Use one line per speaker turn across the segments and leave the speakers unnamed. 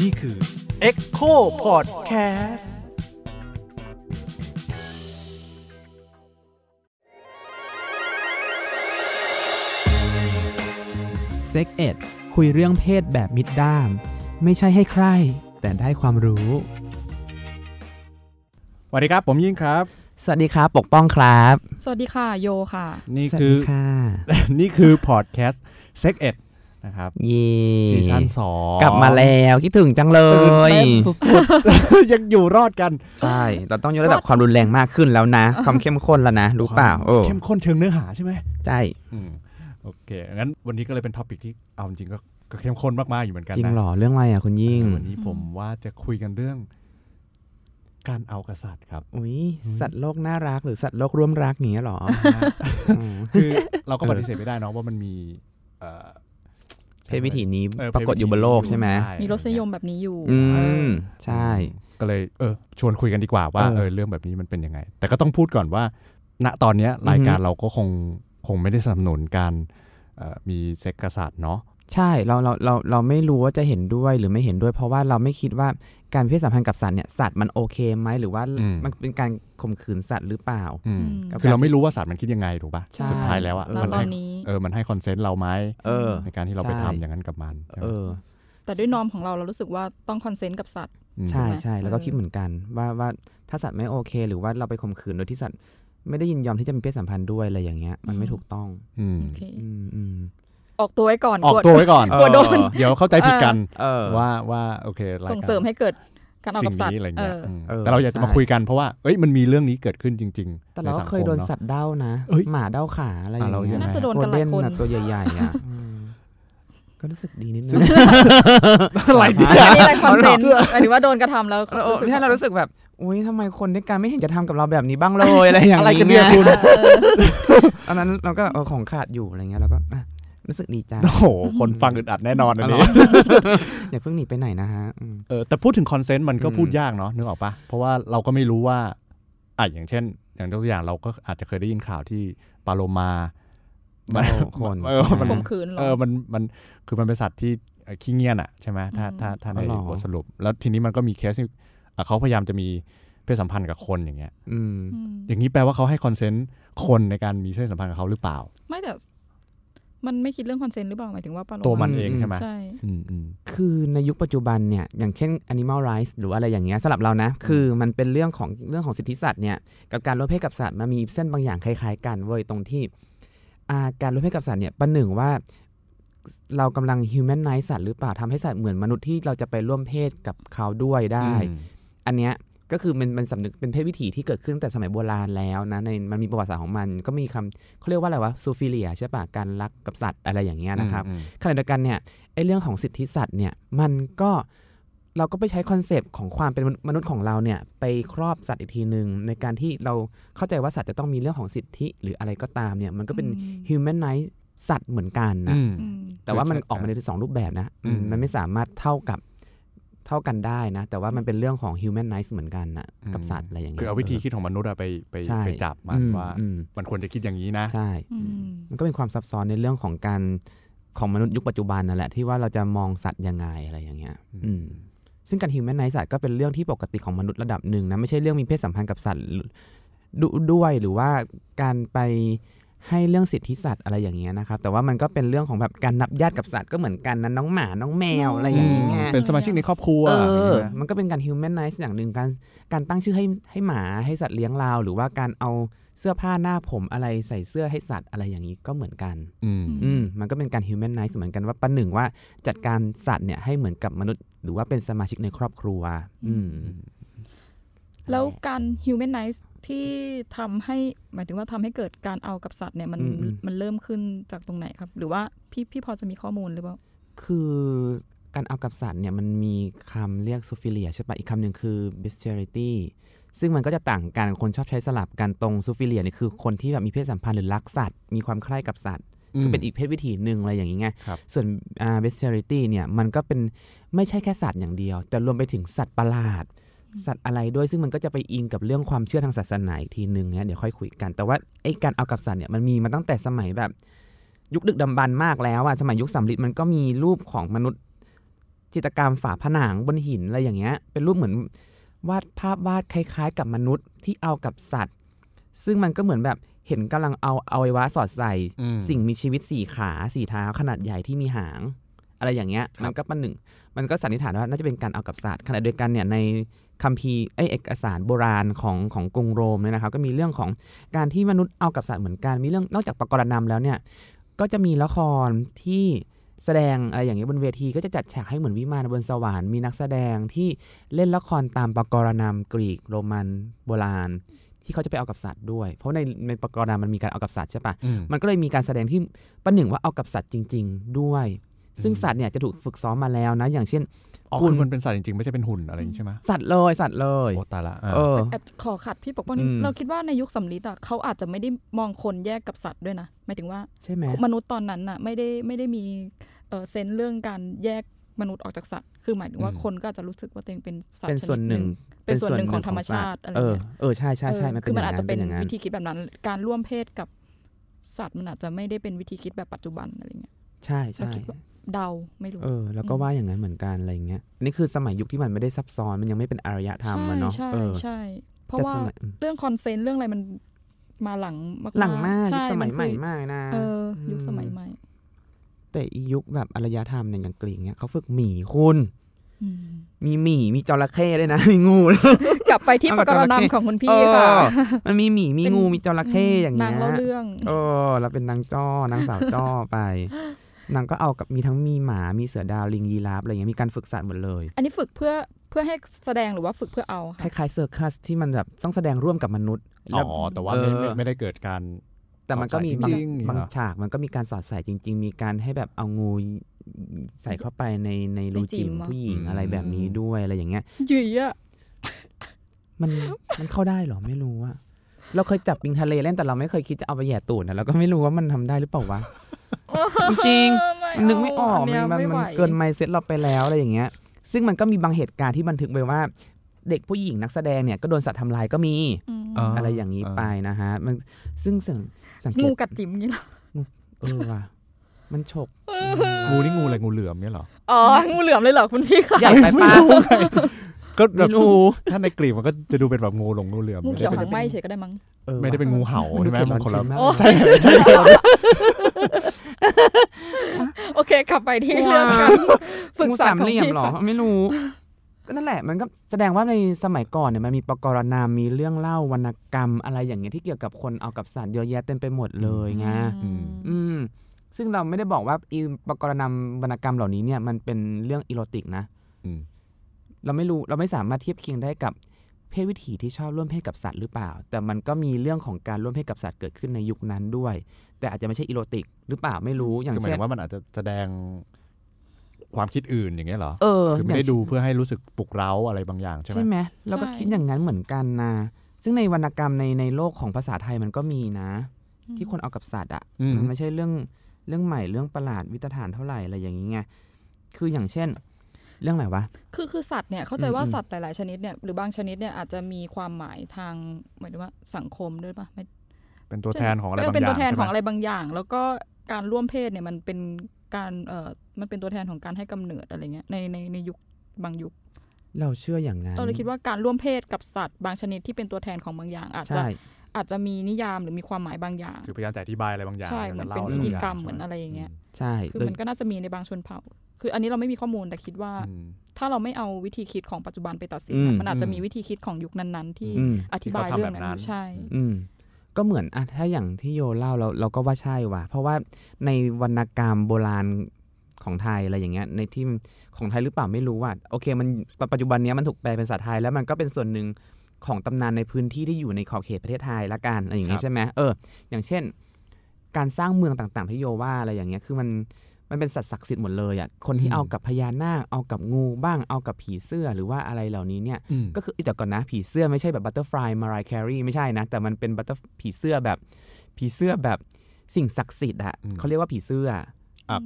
นี่คือ Echo Podcast
เซ็กเอ็ดคุยเรื่องเพศแบบมิดด้าม ไม่ใช่ให้ใคร แต่ได้ความรู้
สวัสดีครับผมยิ่งครับ
สวัสดีครับปกป้องครับ
สวัสดีค่ะโยค่ะ
นี่
สวัส
คือ
ดีค่ะ
นี่คือพอดแคสต์Sex Ed นะครับ
เย่
ซีซั่นสอง
กลับมาแล้วคิดถึงจังเลย
ตื่น
ย
เต้นสุดๆยังอยู่รอดกัน
ใช่ เราต้องยกระดับความรุนแรงมากขึ้นแล้วนะ ความเข้มข้นแล้วนะ รู้เปล่าโอ้
เข้มข้นเชิงเนื้อหาใช่ไหม
ใช่
อืมโอเคงั้นวันนี้ก็เลยเป็น topic ที่เอาจริงๆก็ก็เข้มข้นมากๆอยู่เหมือนกัน
จริง
นะ
เหรอเรื่องอะไรอะคุณยิ่ง
วันนี้ผมว่าจะคุยกันเรื่อง การเอากะสัตว์ครับ
อุ้ยสัตว์โลกน่ารักหรือสัตว์โลกร่วมรักอย่างเงี้ยเหรออืม
คือเราก็ปฏิเสธไม่ได้เนาะว่ามันมี เอ่อ
เพศวิถีนี้
เออ
ปรากฏอยู่บนโลกใช่ไหม
มีรสนิยมแบบนี้อยู่
อื
เอ
ม
อ
ใช่
ก็เลยเออชวนคุยกันดีกว่าว่า
เออ
เออเรื่องแบบนี้มันเป็นยังไง แต่ก็ต้องพูดก่อนว่า ณตอนเนี้ยรายการ
อือฮึ
เราก็คงคงไม่ได้สนับสนุนการเอ่อมีเซ็กกษัตริย์เนาะ
ใช่เราเราเราเราไม่รู้ว่าจะเห็นด้วยหรือไม่เห็นด้วย เพราะว่าเราไม่คิดว่าการมีเพศสัมพันธ์กับสัตว์เนี่ยสัตว์มันโอเคไหมหรือว่ามันเป็นการข่มขืนสัตว์หรือเปล่า
อืม
อืม
คือเราไม่รู้ว่าสัตว์มันคิดยังไงถูกปะ
ใช่
สุดท้ายแล้วอะ
เออ
แล้ว
มัน
ตอ
ให้
นนี้
เออมันให้ consent เราไหม
เออ
ในการที่เราไป
ใช่
ทำอย่างนั้นกับมัน
เออ
แต่ด้วย norm ของเราเรารู้สึกว่าต้อง consent กับสัตว์
ม
ใช่
ถูกไหม
ใช่แล้วก็
เออ
คิดเหมือนกันว่าว่าถ้าสัตว์ไม่โอเค หรือว่าเราไปข่มขืนโดยที่สัตว์ไม่ได้ยินยอมที่จะมีเพศสัมพันธ์ด้วยอะไรอย่างเงี้ย มันไม่ถูกต้อง
อืม
โอเค
อืมอืม
ออกตัวไว้ก่อน
ออก
กลั
ตัวไว้ก่อน
กลัวโดน
เดี๋ยวเข้าใจผิดกัน
เออ
ว่าว่าโอเครายการ
ส่งเสริมให้เกิดการเอากับสัตว์
สิ่งนี้อะไร
เอ
เงี้ย
อ
ม
เออ
แต่เราอยากจะมา
ใช่
คุยกันเพราะว่าเอ้ยมันมีเรื่องนี้เกิดขึ้นจริง ๆ
แต่เรา
ใน
ก็
สัง
เคยโดน
มอะ
สัตว์เด้านะ
เอ้ย
หมาเด้าขาอะไรอย่าง
อะเรายั
เงี้
ง
ย
ไง
น่าจะโดนกันหลายคน
โกลเด้ตัวใหญ่ๆอะอืมก็รู้สึกดีนิดนึง
อะไรเนี่ย
อันนี้อะไรคอนเซนต์หมายถึงว่าโดนกระทำแล้ว
เออเออ
สึก
ไม่ใช่เรารู้สึกแบบอุ้ยทำไมคนด้วยกันไม่เห็นจะทำกับเราแบบนี้บ้างเลยอะไรอย่าง
อะไรกันเนี่ยคุณ
อันนั้นเราก็เออของขาดอยู่อะไรเงี้ยเราก็อะ รู้สึกดีใจ
โอ้โหคนฟังอึดอัดแน่นอนอันนี้
อย่าเพิ่งหนีไปไหนนะฮะอืม
เออแต่พูดถึง consent มันก็
อืม
พูดยากเนาะนึกออกปะเพราะว่าเราก็ไม่รู้ว่าอะอย่างเช่น อย่างตัวอย่างเราก็อาจจะเคยได้ยินข่าวที่ปลาโลมามัน
โอ้คน
เออมัน
ข่มขืนเหรอ
เออมันมันคือมันเป็นสัตว์ที่เอ่อขี้เงี่ยนอะใช่ไหมถ้า
อืม
ถ้าถ้าใน
อ๋อเหรอ
บทสรุป แล้วทีนี้มันก็มีเคสที่อะเขาพยายามจะมีเพศสัมพันธ์กับคนอย่างเงี้ย
อืม
อืม
อย่างนี้แปลว่าเขาให้ consentคนในการมีเพศสัมพันธ์กับเขาหรือเปล่า
ไม่แต่ มันไม่คิดเรื่องคอนเซนต์หรือเปล่าหมายถึงว่าปลาโล
ตัวมัน
อืม
เองใช่ไหม
ใช่
อืมอืม
คือในยุคปัจจุบันเนี่ยอย่างเช่น animal rights หรืออะไรอย่างเงี้ยสำหรับเรานะ คือมันเป็นเรื่องของเรื่องของสิทธิสัตว์เนี่ยกับการร่วมเพศกับสัตว์มันมีเส้นบางอย่างคล้ายๆ กันเว้ยตรงที่อ่าการร่วมเพศกับสัตว์เนี่ยประหนึ่งว่าเรากำลัง humanize สัตว์หรือเปล่าทำให้สัตว์เหมือนมนุษย์ที่เราจะไปร่วมเพศกับเขาด้วยได้
อืม
อันเนี้ย ก็คือมันมันสำนึกเป็นเพศวิถีที่เกิดขึ้นตั้งแต่สมัยโบราณแล้วนะในมันมีประวัติศาสตร์ของมัน ก็มีคำเขาเรียกว่าอะไรวะ zoophilia ใช่ปะการรักกับสัตว์อะไรอย่างเงี้ยนะครับ
อืม
ขณะเดียวกันเนี่ยไอ้เรื่องของสิทธิสัตว์เนี่ยมันก็เราก็ไปใช้ concept ของความเป็นมนุษย์ของเราเนี่ยไปครอบสัตว์อีกทีหนึ่งในการที่เราเข้าใจว่าสัตว์จะต้องมีเรื่องของสิทธิหรืออะไรก็ตามเนี่ยมันก็เป็น
อืม
humanize สัตว์เหมือนกันนะ
อืม
อืม
แต่ว่ามัน
คือ
ออกมาในสองรูปแบบนะ
อืม
มันไม่สามารถเท่ากับ เท่ากันได้นะ แต่ว่ามันเป็นเรื่องของ humanize เหมือนกันนะกับสัตว์อะไรอย่างเงี้ย
คือเอาวิธีคิดของมนุษย์อะไปไป
ใช่
ไปจับมัน
อื
ว่า
อืม
มันควรจะคิดอย่างนี้นะ
ใช่
อืม
มันก็เป็นความซับซ้อนในเรื่องของการของมนุษย์ยุคปัจจุบันนั่นแหละที่ว่าเราจะมองสัตว์ยังไงอะไรอย่างเงี้ยอืมซึ่งการ humanize สัตว์ก็เป็นเรื่องที่ปกติของมนุษย์ระดับหนึ่งนะไม่ใช่เรื่องมีเพศสัมพันธ์กับสัตว์ดด้วยหรือว่าการไป ให้เรื่องสิทธิสัตว์อะไรอย่างเงี้ยนะครับ แต่ว่ามันก็เป็นเรื่องของแบบการนับญาติกับสัตว์ก็เหมือนกันนะน้องหมาน้องแมวอะไรอย่างเงี้ย
เป็นสมาชิกในครอบครัว
เออ
ใช่ไหม
มันก็เป็นการ humanize อย่างหนึ่งการการตั้งชื่อให้ให้หมาให้สัตว์เลี้ยงเรา หรือว่าการเอาเสื้อผ้าหน้าผมอะไรใส่เสื้อให้สัตว์อะไรอย่างนี้ก็เหมือนกัน
อืม
อืมมันก็เป็นการ humanize เหมือนกันว่าประหนึ่งว่าจัดการสัตว์เนี่ยให้เหมือนกับมนุษย์ หรือว่าเป็นสมาชิกในครอบครัว อืม
แล้วการ humanize ที่ทำให้หมายถึงว่าทำให้เกิดการเอากับสัตว์เนี่ยมัน
อืมอืม
มันเริ่มขึ้นจากตรงไหนครับ หรือว่าพี่พี่พอจะมีข้อมูลหรือเปล่า
คือการเอากับสัตว์เนี่ยมันมีคำเรียกซูฟิเลียใช่ปะอีกคำหนึ่งคือ bestiality ซึ่งมันก็จะต่างกันคนชอบใช้สลับกันตรงซูฟิเลียเนี่ยคือคนที่แบบมีเพศสัมพันธ์หรือรักสัตว์ มีความใคร่กับสัตว์ก็เป็นอีกเพศวิถีหนึ่งอะไรอย่างนี้ไง
ครับ
ส่วนอ่า bestiality เนี่ยมันก็เป็นไม่ใช่แค่สัตว์อย่างเดียว แต่รวมไปถึงสัตว์ประหลาด สัตว์อะไรด้วยซึ่งมันก็จะไปอิงกับเรื่องความเชื่อทางศาสนาอีกทีหนึ่งเนี่ยเดี๋ยวค่อยคุยกัน แต่ว่าไอ้การเอากับสัตว์เนี่ยมันมีมาตั้งแต่สมัยแบบ ยุคดึกดำบรรพ์มากแล้วอะสมัยยุคสำริดมันก็มีรูปของมนุษย์ จิตรกรรมฝาผนังบนหินอะไรอย่างเงี้ย เป็นรูปเหมือนวาดภาพวาดคล้าย ๆ กับมนุษย์ที่เอากับสัตว์ ซึ่งมันก็เหมือนแบบเห็นกำลังเอาเอาไว้วะสอดใส่ สิ่งมีชีวิตสี่ขาสี่เท้าขนาดใหญ่ที่มีหาง อะไรอย่างเงี้ย
ครับ
มันก็เป็นหนึ่ง มันก็สันนิษฐานว่าน่าจะเป็นการเอากับสัตว์ขณะเดียวกันเนี่ยในคัมภีร์เอยเอกสารโบราณของของกรุงโรมเนี่ยนะครับก็มีเรื่องของการที่มนุษย์เอากับสัตว์เหมือนกันมีเรื่องนอกจากปกรณำแล้วเนี่ยก็จะมีละครที่แสดงอะไรอย่างเงี้ยบนเวทีก็จะจัดฉากให้เหมือนวิมานบนสวรรค์มีนักแสดงที่เล่นละครตามปกรณำกรีกโรมันโบราณ ที่เขาจะไปเอากับสัตว์ด้วย เพราะในในปกรณำมันมีการเอากับสัตว์ใช่ปะ
อืม
มันก็เลยมีการแสดงที่ประหนึ่งว่าเอากับสัตว์จริง ๆ ด้วย ซึ่ง
อืม
สัตว์เนี่ยจะถูกฝึกซ้อมมาแล้วนะ อย่างเช่น
อ๋อ
คุ
คือ
ณ
มันเป็นสัตว์จริงๆ ไม่ใช่เป็นหุ่นอะไรอย่างนี้ใช่ไหม
สัตว์เลยสัตว์เลย
โอ้ตายละอ่า
เออ
แอบขอขัดพี่ปกป้องนิด
อืม
เราคิดว่าในยุคสำลิดอะเขาอาจจะไม่ได้มองคนแยกกับสัตว์ด้วยนะหมายถึงว่า
ใช่ไหม
มนุษย์ตอนนั้นน่ะไม่ได้ไม่ได้มีเออเซนส์เรื่องการแยกมนุษย์ออกจากสัตว์ คือหมายถึงว่าคนก็อาจจะรู้สึกว่าตัวเองเป็นสัตว์
เป็นส่วนหนึ่ง
ชดเป็นส่วนหนึ่งของธรรมชาติอะไร
เออ
เงี้ย
เออใช่ใช่ใช่มัน
เอ
เป็น
อคือมัน
อย่า
อาจ
ง
จะ
นั้น
เป็
เป็นนอย่างนั้น
วิธีคิดแบบนั้น การร่วมเพศกับสัตว์มันอาจจะไม่ได้เป็นวิธีคิดแบบปัจจุบันอะไรเงี้ย
ใช่
เรา
ใช่
คิดว่า เดาไม่รู้
เออแล้วก็
อืม
ว่าอย่างนั้นเหมือนกันอะไรอย่างเงี้ยอันนี่คือสมัยยุคที่มันไม่ได้ซับซ้อนมันยังไม่เป็นอารยธรรม
ใช่
อะเนาะ
ใช่
เออ
ใช่เพราะ
แต่
ว่า
สมัยอืม
เรื่องคอนเซนต์เรื่องอะไรมันมาหลังมากๆ
หลังมาก
ใช่
ยุคสมัย
น
ใหม่
คือ
มากนะ
เออยุคสมัย
อื
ใหม่
แต่อียุคแบบอารยธรรมเนี่ยอย่างกรีกเนี่ยเขาฝึกหมีคุณ
อืม
มีหมีมีจระเข้ด้วยนะมีงู
กลับไปที่
เอา
ป
กับ
กร
จระเข้
ณำของคุณ
เอ
พี่ค่ะ
อมันมีหมีมี
เป็น
งูมีจระเข้อย่าง
นา
เงี้
ง
ย
เล่าเรื่อง
เออแล้วเป็นนางจ้อนางสาวจ้อไป นางก็เอากับมีทั้งมีหมามีเสือดาวลิงยีราฟอะไรเงี้ยมีการฝึกสัตว์หมดเลย
อันนี้ฝึกเพื่อเพื่อให้แสดงหรือว่าฝึกเพื่อเอา
ค
ค่ะ
ล้ายๆเซอร์คัสที่มันแบบต้องแสดงร่วมกับมนุษย์
อ๋
ล้ว
อแต่ว่าไม่ไม่
เออ
ไม่ได้เกิดการ
แต่มันก็มี
สอด
บา
ใส่
ง
จริงๆ
บาง
เหรอ
ฉากมันก็มีการสอดใส่จริง ๆ มีการให้แบบเอางูใส่เข้าไปในในรูจิมผู้หญิงอะไรแบบนี้ด้วยอะไรอย่างเงี้ย
หยุยอะ
มันมันเข้าได้เหรอไม่รู้อะเราเคยจับปิงทะเลเล่นแต่เราไม่เคยคิดจะเอาไปแหย่ตูดนะเราก็ไม่รู้ว่ามันทำได้หรือเปล่าวะ จริงมันนึกไม่ออก
เา
มัน
เย
มัน
ไหว
มันเกินไมเซ็ตเราไปแล้วอะไรอย่างเงี้ย ซึ่งมันก็มีบางเหตุการณ์ที่บันทึกไว้ว่า เด็กผู้หญิงนักแสดงเนี่ยก็โดนสัตว์ทำลายก็มี
อืม
อ๋อ
อะไรอย่างนี้ไปนะฮะมันซึ่งสังสังเก
งู
ต
กัดจิ๋มงี้เหรอ
เออว่ะมันฉก
งูนี่งูอะไรงูเหลือมเนี่ยเหรอ
อ๋องูเหลือมเลยเหรอคุณพี่ค่ะ
ใหญ่ไปปะ
ก็แบบ
ไม่รู้
ถ้าในกรีกมันก็จะดูเป็นแบบงูหลงงูเหลือม
งู
ไม่
เขียว
ได้
หา
เป็น
งไหม้เฉยก็ได้มั้ง
เออ
ไม่ได้เป็นงูเห่า
มัน
ใช่ไหม
เขียน
มันคนละ
มาก
โอ้
ใช่ใช่
โอเค กลับไปที่เรื่องการฝึก
งู
สัต
สาม
ว์ของ
เหลี่ยม
พี่
เหรอ
ค่ะ
ไม่รู้ก็นั่นแหละมันก็แสดงว่าในสมัยก่อนเนี่ยมันมีปกรณามมีเรื่องเล่าวรรณกรรมอะไรอย่างเงี้ยที่เกี่ยวกับคนเอากับสัตว์เยอะแยะเต็มไปหมดเลยไง
อืม
อืมซึ่งเราไม่ได้บอกว่าอีปกรณำวรรณกรรมเหล่านี้เนี่ยมันเป็นเรื่องอีโรติกนะ
อืม
เราไม่รู้เราไม่สามารถเทียบเคียงได้กับเพศวิถีที่ชอบร่วมเพศกับสัตว์หรือเปล่า แต่มันก็มีเรื่องของการร่วมเพศกับสัตว์เกิดขึ้นในยุคนั้นด้วย แต่อาจจะไม่ใช่อีโรติก หรือเปล่าไม่รู้อย่าง
คือหมาย
เช่
ถึ
น
งว่ามันอาจจะแสดงความคิดอื่นอย่างเงี้ยเหรอ
เออ
คือไม่
ย่าง
ได้ดูเพื่อให้รู้สึกปลุกเร้าอะไรบางอย่างใช่ไหม
ใช่ไหมเราก็
ใช่
คิดอย่างนั้นเหมือนกันนะซึ่งในวรรณกรรมในในโลกของภาษาไทยมันก็มีนะ ที่คนเอากับสัตว์อะ
อืม
มันไม่ใช่เรื่องเรื่องใหม่เรื่องประหลาดวิตฐานเท่าไหร่อะไรอย่างนี้ไงคืออย่างเช่น เรื่องไหนวะ
คือคือสัตว์เนี่ยเข้าใจ
อืม
ว่า
อืม
สัตว์หลายๆชนิดเนี่ยหรือบางชนิดเนี่ยอาจจะมีความหมายทางหมายถึงว่าสังคมด้วยปะไม่
เป็นตัวแทนของอะไร
เบา
ง
เป็น
อย่า
ตั
ง
วแทน
ใช่
ของ
ไหม
อะไรบางอย่าง แล้วก็การร่วมเพศเนี่ยมันเป็นการเอ่อมันเป็นตัวแทนของการให้กำเนิดอะไรเงี้ยในในในยุคบางยุค
เราเชื่ออย่างนั้น
เราเลยคิดว่าการร่วมเพศกับสัตว์ บางชนิดที่เป็นตัวแทนของบางอย่าง อาจจะ
ใช่
อาจจะมีนิยามหรือมีความหมายบางอย่าง
คือพยายามจะอธิบายอะไรบางอย่าง
ใช่เหมือนเป็น
ล่า
พิ
อะไร
ธี
บาง
กรรม
ย่าง
เหมือน
ใช่
อะไรอย่างเงี้ย
ใช่
คือ
โดย
มันก็น่าจะมีในบางชนเผ่า คืออันนี้เราไม่มีข้อมูลแต่คิดว่า
อืม
ถ้าเราไม่เอาวิธีคิดของปัจจุบันไปตัดสิน
อื
อะ
ม
มันอาจจะมี
อืม
วิธีคิดของยุคนั้นๆ ที่
อืม
อธิบาย
ที่เขาทำ
เรื่อง
แบบ
นั้
นั้น
นใช่
อืม ก็เหมือนอะถ้าอย่างที่โยเล่าเราเราก็ว่าใช่ว่ะ เพราะว่าในวรรณกรรมโบราณของไทยอะไรอย่างเงี้ยในที่ของไทยหรือเปล่าไม่รู้ว่าโอเค มันปัจจุบันนี้มันถูกแปลเป็นภาษาไทยแล้วมันก็เป็นส่วนหนึ่งของตำนานในพื้นที่ที่อยู่ในขอบเขตประเทศไทยละกันอะไรอย่างเงี้ยใช่ไหมเอออย่างเช่น การสร้างเมืองต่างๆที่โยว่าอะไรอย่างเงี้ยคือมัน มันเป็นสัตว์ศักดิ์สิทธิ์หมดเลยอะคนที่เอากับพญานาคเอากับงูบ้างเอากับผีเสื้อหรือว่าอะไรเหล่านี้เนี่ย
อืม
ก็คือแต่ก่อนนะผีเสื้อไม่ใช่แบบ butterfly Mariah Carey ไม่ใช่นะ แต่มันเป็น butter ผีเสื้อแบบ ผีเสื้อแบบสิ่งศักดิ์สิทธิ์อะ
อืม
เขาเรียกว่าผีเสื้อ
อะ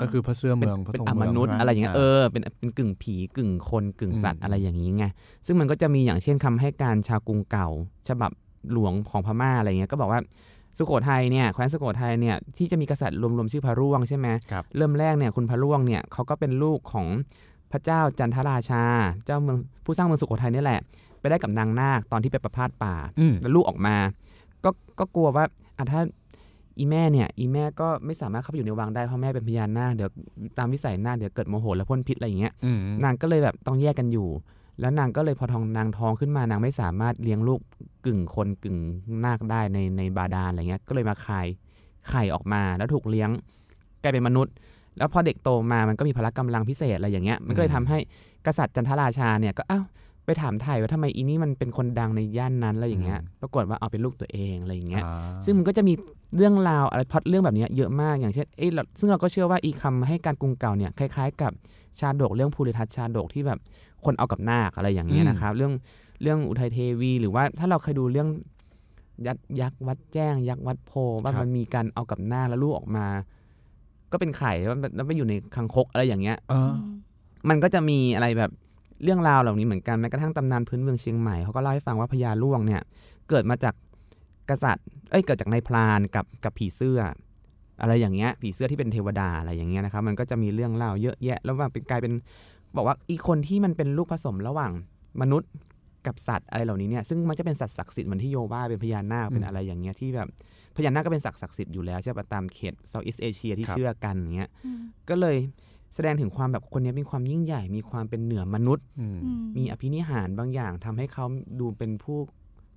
ก็คือพระเสื้อ
เป็น
เมืองพระ
เป็น
ทรง
อ
เมื
ม
อง
นุษย์
ใช่ห
อะไรอย่างเงี้ยเออเป็นเป็นกึ่งผีกึ่งคนกึ่งสัตว์
อืม
อะไรอย่างนี้ไงซึ่งมันก็จะมีอย่างเช่นคำให้การชาวกรุงเก่า ฉบับหลวงของพม่าอะไรเงี้ยก็บอกว่า สุโขทัยเนี่ยแคว้นสุโขทัยเนี่ยที่จะมีกษัตริย์รวมๆชื่อพระร่วงใช่ไหม
ครับ
เริ่มแรกเนี่ยคุณพระร่วงเนี่ยเขาก็เป็นลูกของพระเจ้าจันทราชา เจ้าเมืองผู้สร้างเมืองสุโขทัยนี่แหละ ไปได้กับนางนาคตอนที่ไปประพาสป่า
อืม
แล้วลูกออกมา ก็ก็กลัวว่าอะถ้าอีแม่เนี่ยอีแม่ก็ไม่สามารถเข้าไปอยู่ในวังได้เพราะแม่เป็นพญานาคเดี๋ยวตามวิสัยนาคเดี๋ยวเกิดโมโห แล้วพ่นพิษอะไรอย่างเงี้ย
อืม
นางก็เลยแบบต้องแยกกันอยู่ แล้วนางก็เลยพอทองนางท้องขึ้นมานางไม่สามารถเลี้ยงลูกกึ่งคนกึ่งนาคได้ในในบาดาลอะไรเงี้ยก็เลยมาคายไข่ออกมาแล้วถูกเลี้ยงกลายเป็นมนุษย์ แล้วพอเด็กโตมามันก็มีพละกำลังพิเศษอะไรอย่างเงี้ยมันก็เลยทำให้กษัตริย์จันทราชาเนี่ยก็อ้าวไปถามไทยว่าทำไมอีนี่มันเป็นคนดังในย่านนั้นอะไรอย่างเงี้ย ปรากฏว่าเอาเป็นลูกตัวเองอะไรอย่างเงี้ย
อ่า
ซึ่งมันก็จะมีเรื่องราวอะไรพล็อดเรื่องแบบเนี้ยเยอะมาก อย่างเช่น เอ้ยเราซึ่งเราก็เชื่อว่าอีคำให้การกรุงเก่าเนี่ยคล้ายๆ กับชาดกเรื่องภูริทัศน์ชาดกที่แบบ คนเอากับนาคอะไรอย่างเงี้ยนะครับ เรื่องเรื่องอุทัยเทวี หรือว่าถ้าเราเคยดูเรื่องยักษ์ยักษ์วัดแจ้ง ยักษ์วัดโพว่ามันมีการเอากับนาคแล้วลูกออกมา ก็เป็นไข่แล้วแล้วไปอยู่ในคังคกอะไรอย่างเงี้ย
เออ
มันก็จะมีอะไรแบบเรื่องราวเหล่านี้เหมือนกันแม้กระทั่งตำนานพื้นเมืองเชียงใหม่เขาก็เล่าให้ฟังว่าพญาล่วงเนี่ย เกิดมาจากกษัตริย์ เอ้ยเกิดจากนายพรานกับกับผีเสื้อ อะไรอย่างเงี้ย ผีเสื้อที่เป็นเทวดาอะไรอย่างเงี้ยนะครับ มันก็จะมีเรื่องเล่าเยอะแยะ แล้วว่าเป็นกลายเป็น บอกว่าอีกคนที่มันเป็นลูกผสมระหว่างมนุษย์กับสัตว์อะไรเหล่านี้เนี่ยซึ่งมันจะเป็นสัตว์ศักดิ์สิทธิ์เหมือนที่โยว่าเป็นพญานาคเป็นอะไรอย่างเงี้ยที่แบบพญานาคก็เป็นสัตว์ศักดิ์สิทธิ์อยู่แล้วใช่ปะตามเขตเซาท์อีสเอเชียที่เชื่อกันอย่างเงี้ย
อืม
ก็เลยแสดงถึงความแบบคนนี้มีความยิ่งใหญ่ มีความเป็นเหนือมนุษย์
อืม
อื
มีอภินิหารบางอย่างทำให้เขาดูเป็นผู้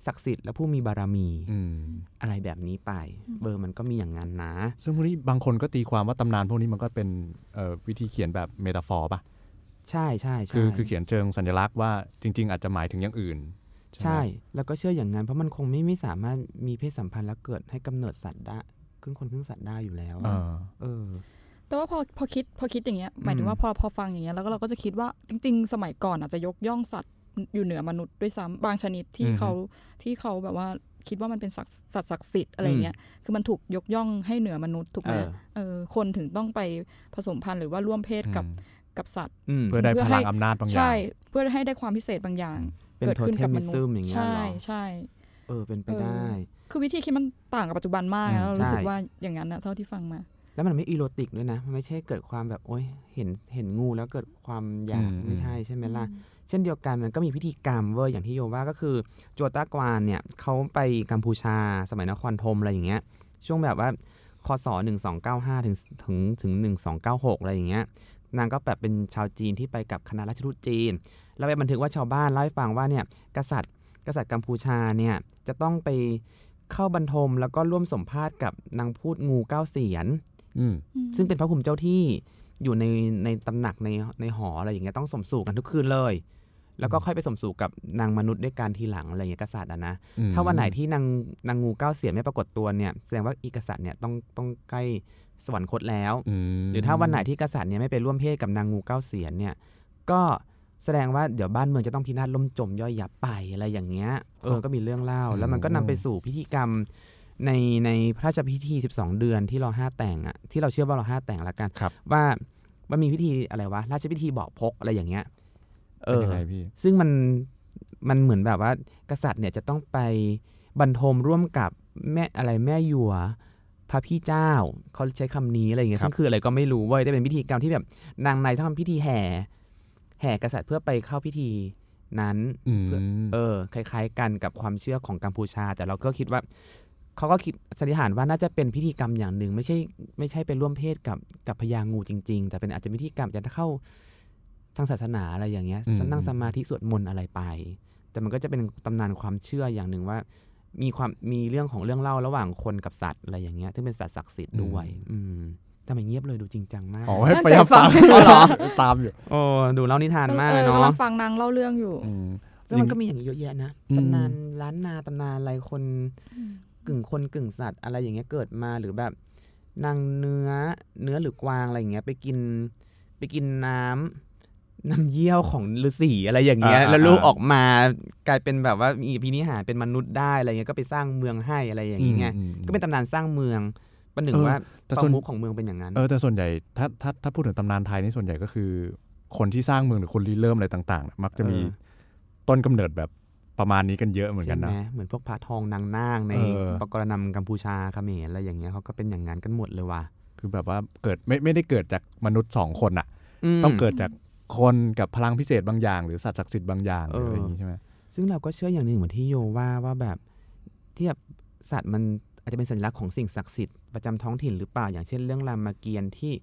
ศักดิ์สิทธิ์และผู้มีบารมี
อืม
อะไรแบบนี้ไป เบอร์มันก็มีอย่างนั้นนะ
ซึ่งพวกนี้บางคนก็ตีความว่าตำนานพวกนี้มันก็เป็นเอ่อวิธีเขียนแบบ metaphor ป่ะ
ใช่ใช่ใช่
คือคือเขียนเชิงสัญลักษณ์ว่าจริง ๆ อาจจะหมายถึงอย่างอื่น
ใช่
ไหม
แล้วก็เชื่ออย่างนั้นเพราะมันคงไม่ไม่สามารถมีเพศสัมพันธ์แล้วเกิดให้กำเนิดสัตว์ได้ครึ่งคนครึ่งสัตว์ได้อยู่แล้ว
เออ
เออ
แต่ว่าพอพอคิดพอคิดอย่างเงี้ยหมายถึงว่าพอพอฟังอย่างเงี้ยแล้วก็เราก็จะคิดว่าจริง ๆ สมัยก่อนอาจจะยกย่องสัตว์อยู่เหนือมนุษย์ด้วยซ้ำบางชนิดที่
อือฮึ
เขาที่เขาแบบว่าคิดว่ามันเป็นสัตว์สัตว์ศักดิ์สิทธิ์อะไรเงี้ย คือมันถูกยกย่องให้เหนือมนุษย์ถูกไหม
เออ
เออคนถึงต้องไปผสมพันธุ์หรือว่าร่วมเพศกับ
อืม
กับสัตว์
อืม
เพื่อได้
เพื่อ
พ
ให้
ลังอำนาจบางอย่าง
ใช่เพื่อให้ได้ความพิเศษบางอย่าง
เป็น
เกิด
โท
ขึ้น
เท
กับ
มิ
มนุษ
ซึม
ย์
อย่างเงี้ย
ใช่
เหรอ
ใช่
เออเป็นไป
เออ
ได้
คือวิธีคิดมันต่างกับปัจจุบันมาก
อืม
นะเรารู้
ใช่
สึกว่าอย่างนั้นนะเท่าที่ฟังมา
แล้วมันไม่อีโรติกด้วยนะ มันไม่ใช่เกิดความแบบโอ๊ยเห็นเห็นงูแล้วเกิดความอยาก
อืม
ไม่ใช่ใช่ไหมล่ะ เช่นเดียวกันมันก็มีพิธีกรรมเว้ยอย่างที่โยว่าก็คือโจตากวานเนี่ยเขาไปกัมพูชาสมัยนครธมอะไรอย่างเงี้ย ช่วงแบบว่าคศ1295ถึงถึงถึง1296 อะไรอย่างเงี้ย นางก็แบบเป็นชาวจีนที่ไปกับคณะราชทูตจีน แล้วไปบันทึกว่าชาวบ้านเล่าให้ฟังว่าเนี่ยกษัตริย์ กษัตริย์กัมพูชาเนี่ยจะต้องไปเข้าบรรทมแล้วก็ร่วมสมภาษณ์กับนางพูดงูเก้าเสียน
อืม
ซึ่งเป็นพระภูมิเจ้าที่อยู่ในในตำหนักในในหออะไรอย่างเงี้ยต้องสมสู่กันทุกคืนเลย แล้วก็ค่อยไปสมสู่กับนางมนุษย์ด้วยการทีหลังอะไรอย่างเงี้ยกษัตริย์อะนะ
อืม
ถ้าวันไหนที่นางนางงูเก้าเสียนไม่ปรากฏตัวเนี่ยแสดงว่าอีกษัตริย์เนี่ยต้องต้องใกล้ สวรรคตแล้ว
ม
หรือถ้าวันไหนที่กษัตริย์เนี่ยไม่ไปร่วมเพศกับนางงูเก้าเสียนเนี่ยก็แสดงว่าเดี๋ยวบ้านเมืองจะต้องพินาศล่มจมย่อยยับไปอะไรอย่างเงี้ยเออก็มีเรื่องเล่า แล้วมันก็นำไปสู่พิธีกรรมในในพระราชพิธี 12 เดือนที่เราห้าแต่งอะที่เราเชื่อว่าเราห้าแต่งละกัน
ครับ
ว่ามันมีพิธีอะไรวะราชพิธีบอกพกอะไรอย่างเงี้ย เอ
เป็น
อ
ยังไงพี่
ซึ่งมันมันเหมือนแบบว่ากษัตริย์เนี่ยจะต้องไปบรรทมร่วมกับแม่อะไรแม่หยัว พระพี่เจ้าเขาใช้คำนี้อะไรอย่างเงี้ย
ครับ
ซึ่งคืออะไรก็ไม่รู้เว้ยได้เป็นพิธีกรรมที่แบบนางในต้องทำพิธีแห่ แห่กษัตริย์เพื่อไปเข้าพิธีนั้น
อืม
เออ คล้าย ๆ กันกับความเชื่อของกัมพูชา แต่เราก็คิดว่าเขาก็คิดสันนิษฐานว่าน่าจะเป็นพิธีกรรมอย่างหนึ่ง ไม่ใช่ไม่ใช่ไปร่วมเพศกับกับพญางูจริง ๆ แต่เป็นอาจจะเป็นพิธีกรรมจะเข้าทางศาสนาอะไรอย่างเงี้ย
อืม
นั่งสมาธิสวดมนต์อะไรไป แต่มันก็จะเป็นตำนานความเชื่ออย่างหนึ่งว่า มีความมีเรื่องของเรื่องเล่าระหว่างคนกับสัตว์อะไรอย่างเงี้ยที่เป็นสัตว์ศักดิ์สิทธิ์ด้วย อืมทำไมเงียบเลยดูจริงจังมาก
อ๋อให้
ตั้ง
พ
ใจ
ยายาม
ฟั
ตางม
อ๋อเหรอ
ตามอยู่
โอ้ดูเล่านิทานมากเลย
ออ
เนาะ
กำลังฟังนางเล่าเรื่องอยู่
อืม
แล้วมันก็มีอย่างนี้เยอะแยะนะ
อืม
ตำนานล้านนาตำนานอะไรคนกึ่งคนกึ่งสัตว์อะไรอย่างเงี้ยเกิดมาหรือแบบนางเนื้อเนื้อหรือกวางอะไรอย่างเงี้ยไปกินไปกินน้ำ น้ำเยี่ยวของฤาษีอะไรอย่างเงี้ย
อ่า
แล้วลูก
อ่า
ออกมากลายเป็นแบบว่ามีพินิหารเป็นมนุษย์ได้อะไรเงี้ยก็ไปสร้างเมืองให้อะไรอย่างเงี้ย
อืม
ก็เป็นตำนานสร้างเมืองประหนึ่ง
เออ
ว่า
แต่
ประ
ส่วน
มุขของเมืองเป็นอย่างนั้น
เออแต่ส่วนใหญ่ถ้าถ้าถ้าพูดถึงตำนานไทยนี่ส่วนใหญ่ก็คือ คนที่สร้างเมืองหรือคนริเริ่มอะไรต่างๆน่ะมักจะมี
เออ
ต้นกำเนิดแบบประมาณนี้กันเยอะเหมือน
ใช่
กัน
ไหม
นะ
เหมือนพวกพระทองนางนางใน
เออ
ปกรณำกัมพูชาเขมรอะไรอย่างเงี้ยเขาก็เป็นอย่างนั้นกันหมดเลยว่ะ
คือแบบว่าเกิดไม่ไม่ได้เกิดจากมนุษย์สองคนอะ
ม
ต้องเกิดจาก คนกับพลังพิเศษบางอย่าง หรือสัตว์ศักดิ์สิทธิ์บางอย่างหรืออะไรอย่างนี้ใช่ไหม
ซึ่งเราก็เชื่ออย่างหนึ่งเหมือนที่โยว่าว่าแบบที่แบบสัตว์มันอาจจะเป็นสัญลักษณ์ของสิ่งศักดิ์สิทธิ์ประจำท้องถิ่นหรือเปล่าอย่างเช่นเรื่องรามเกียรติ์ที่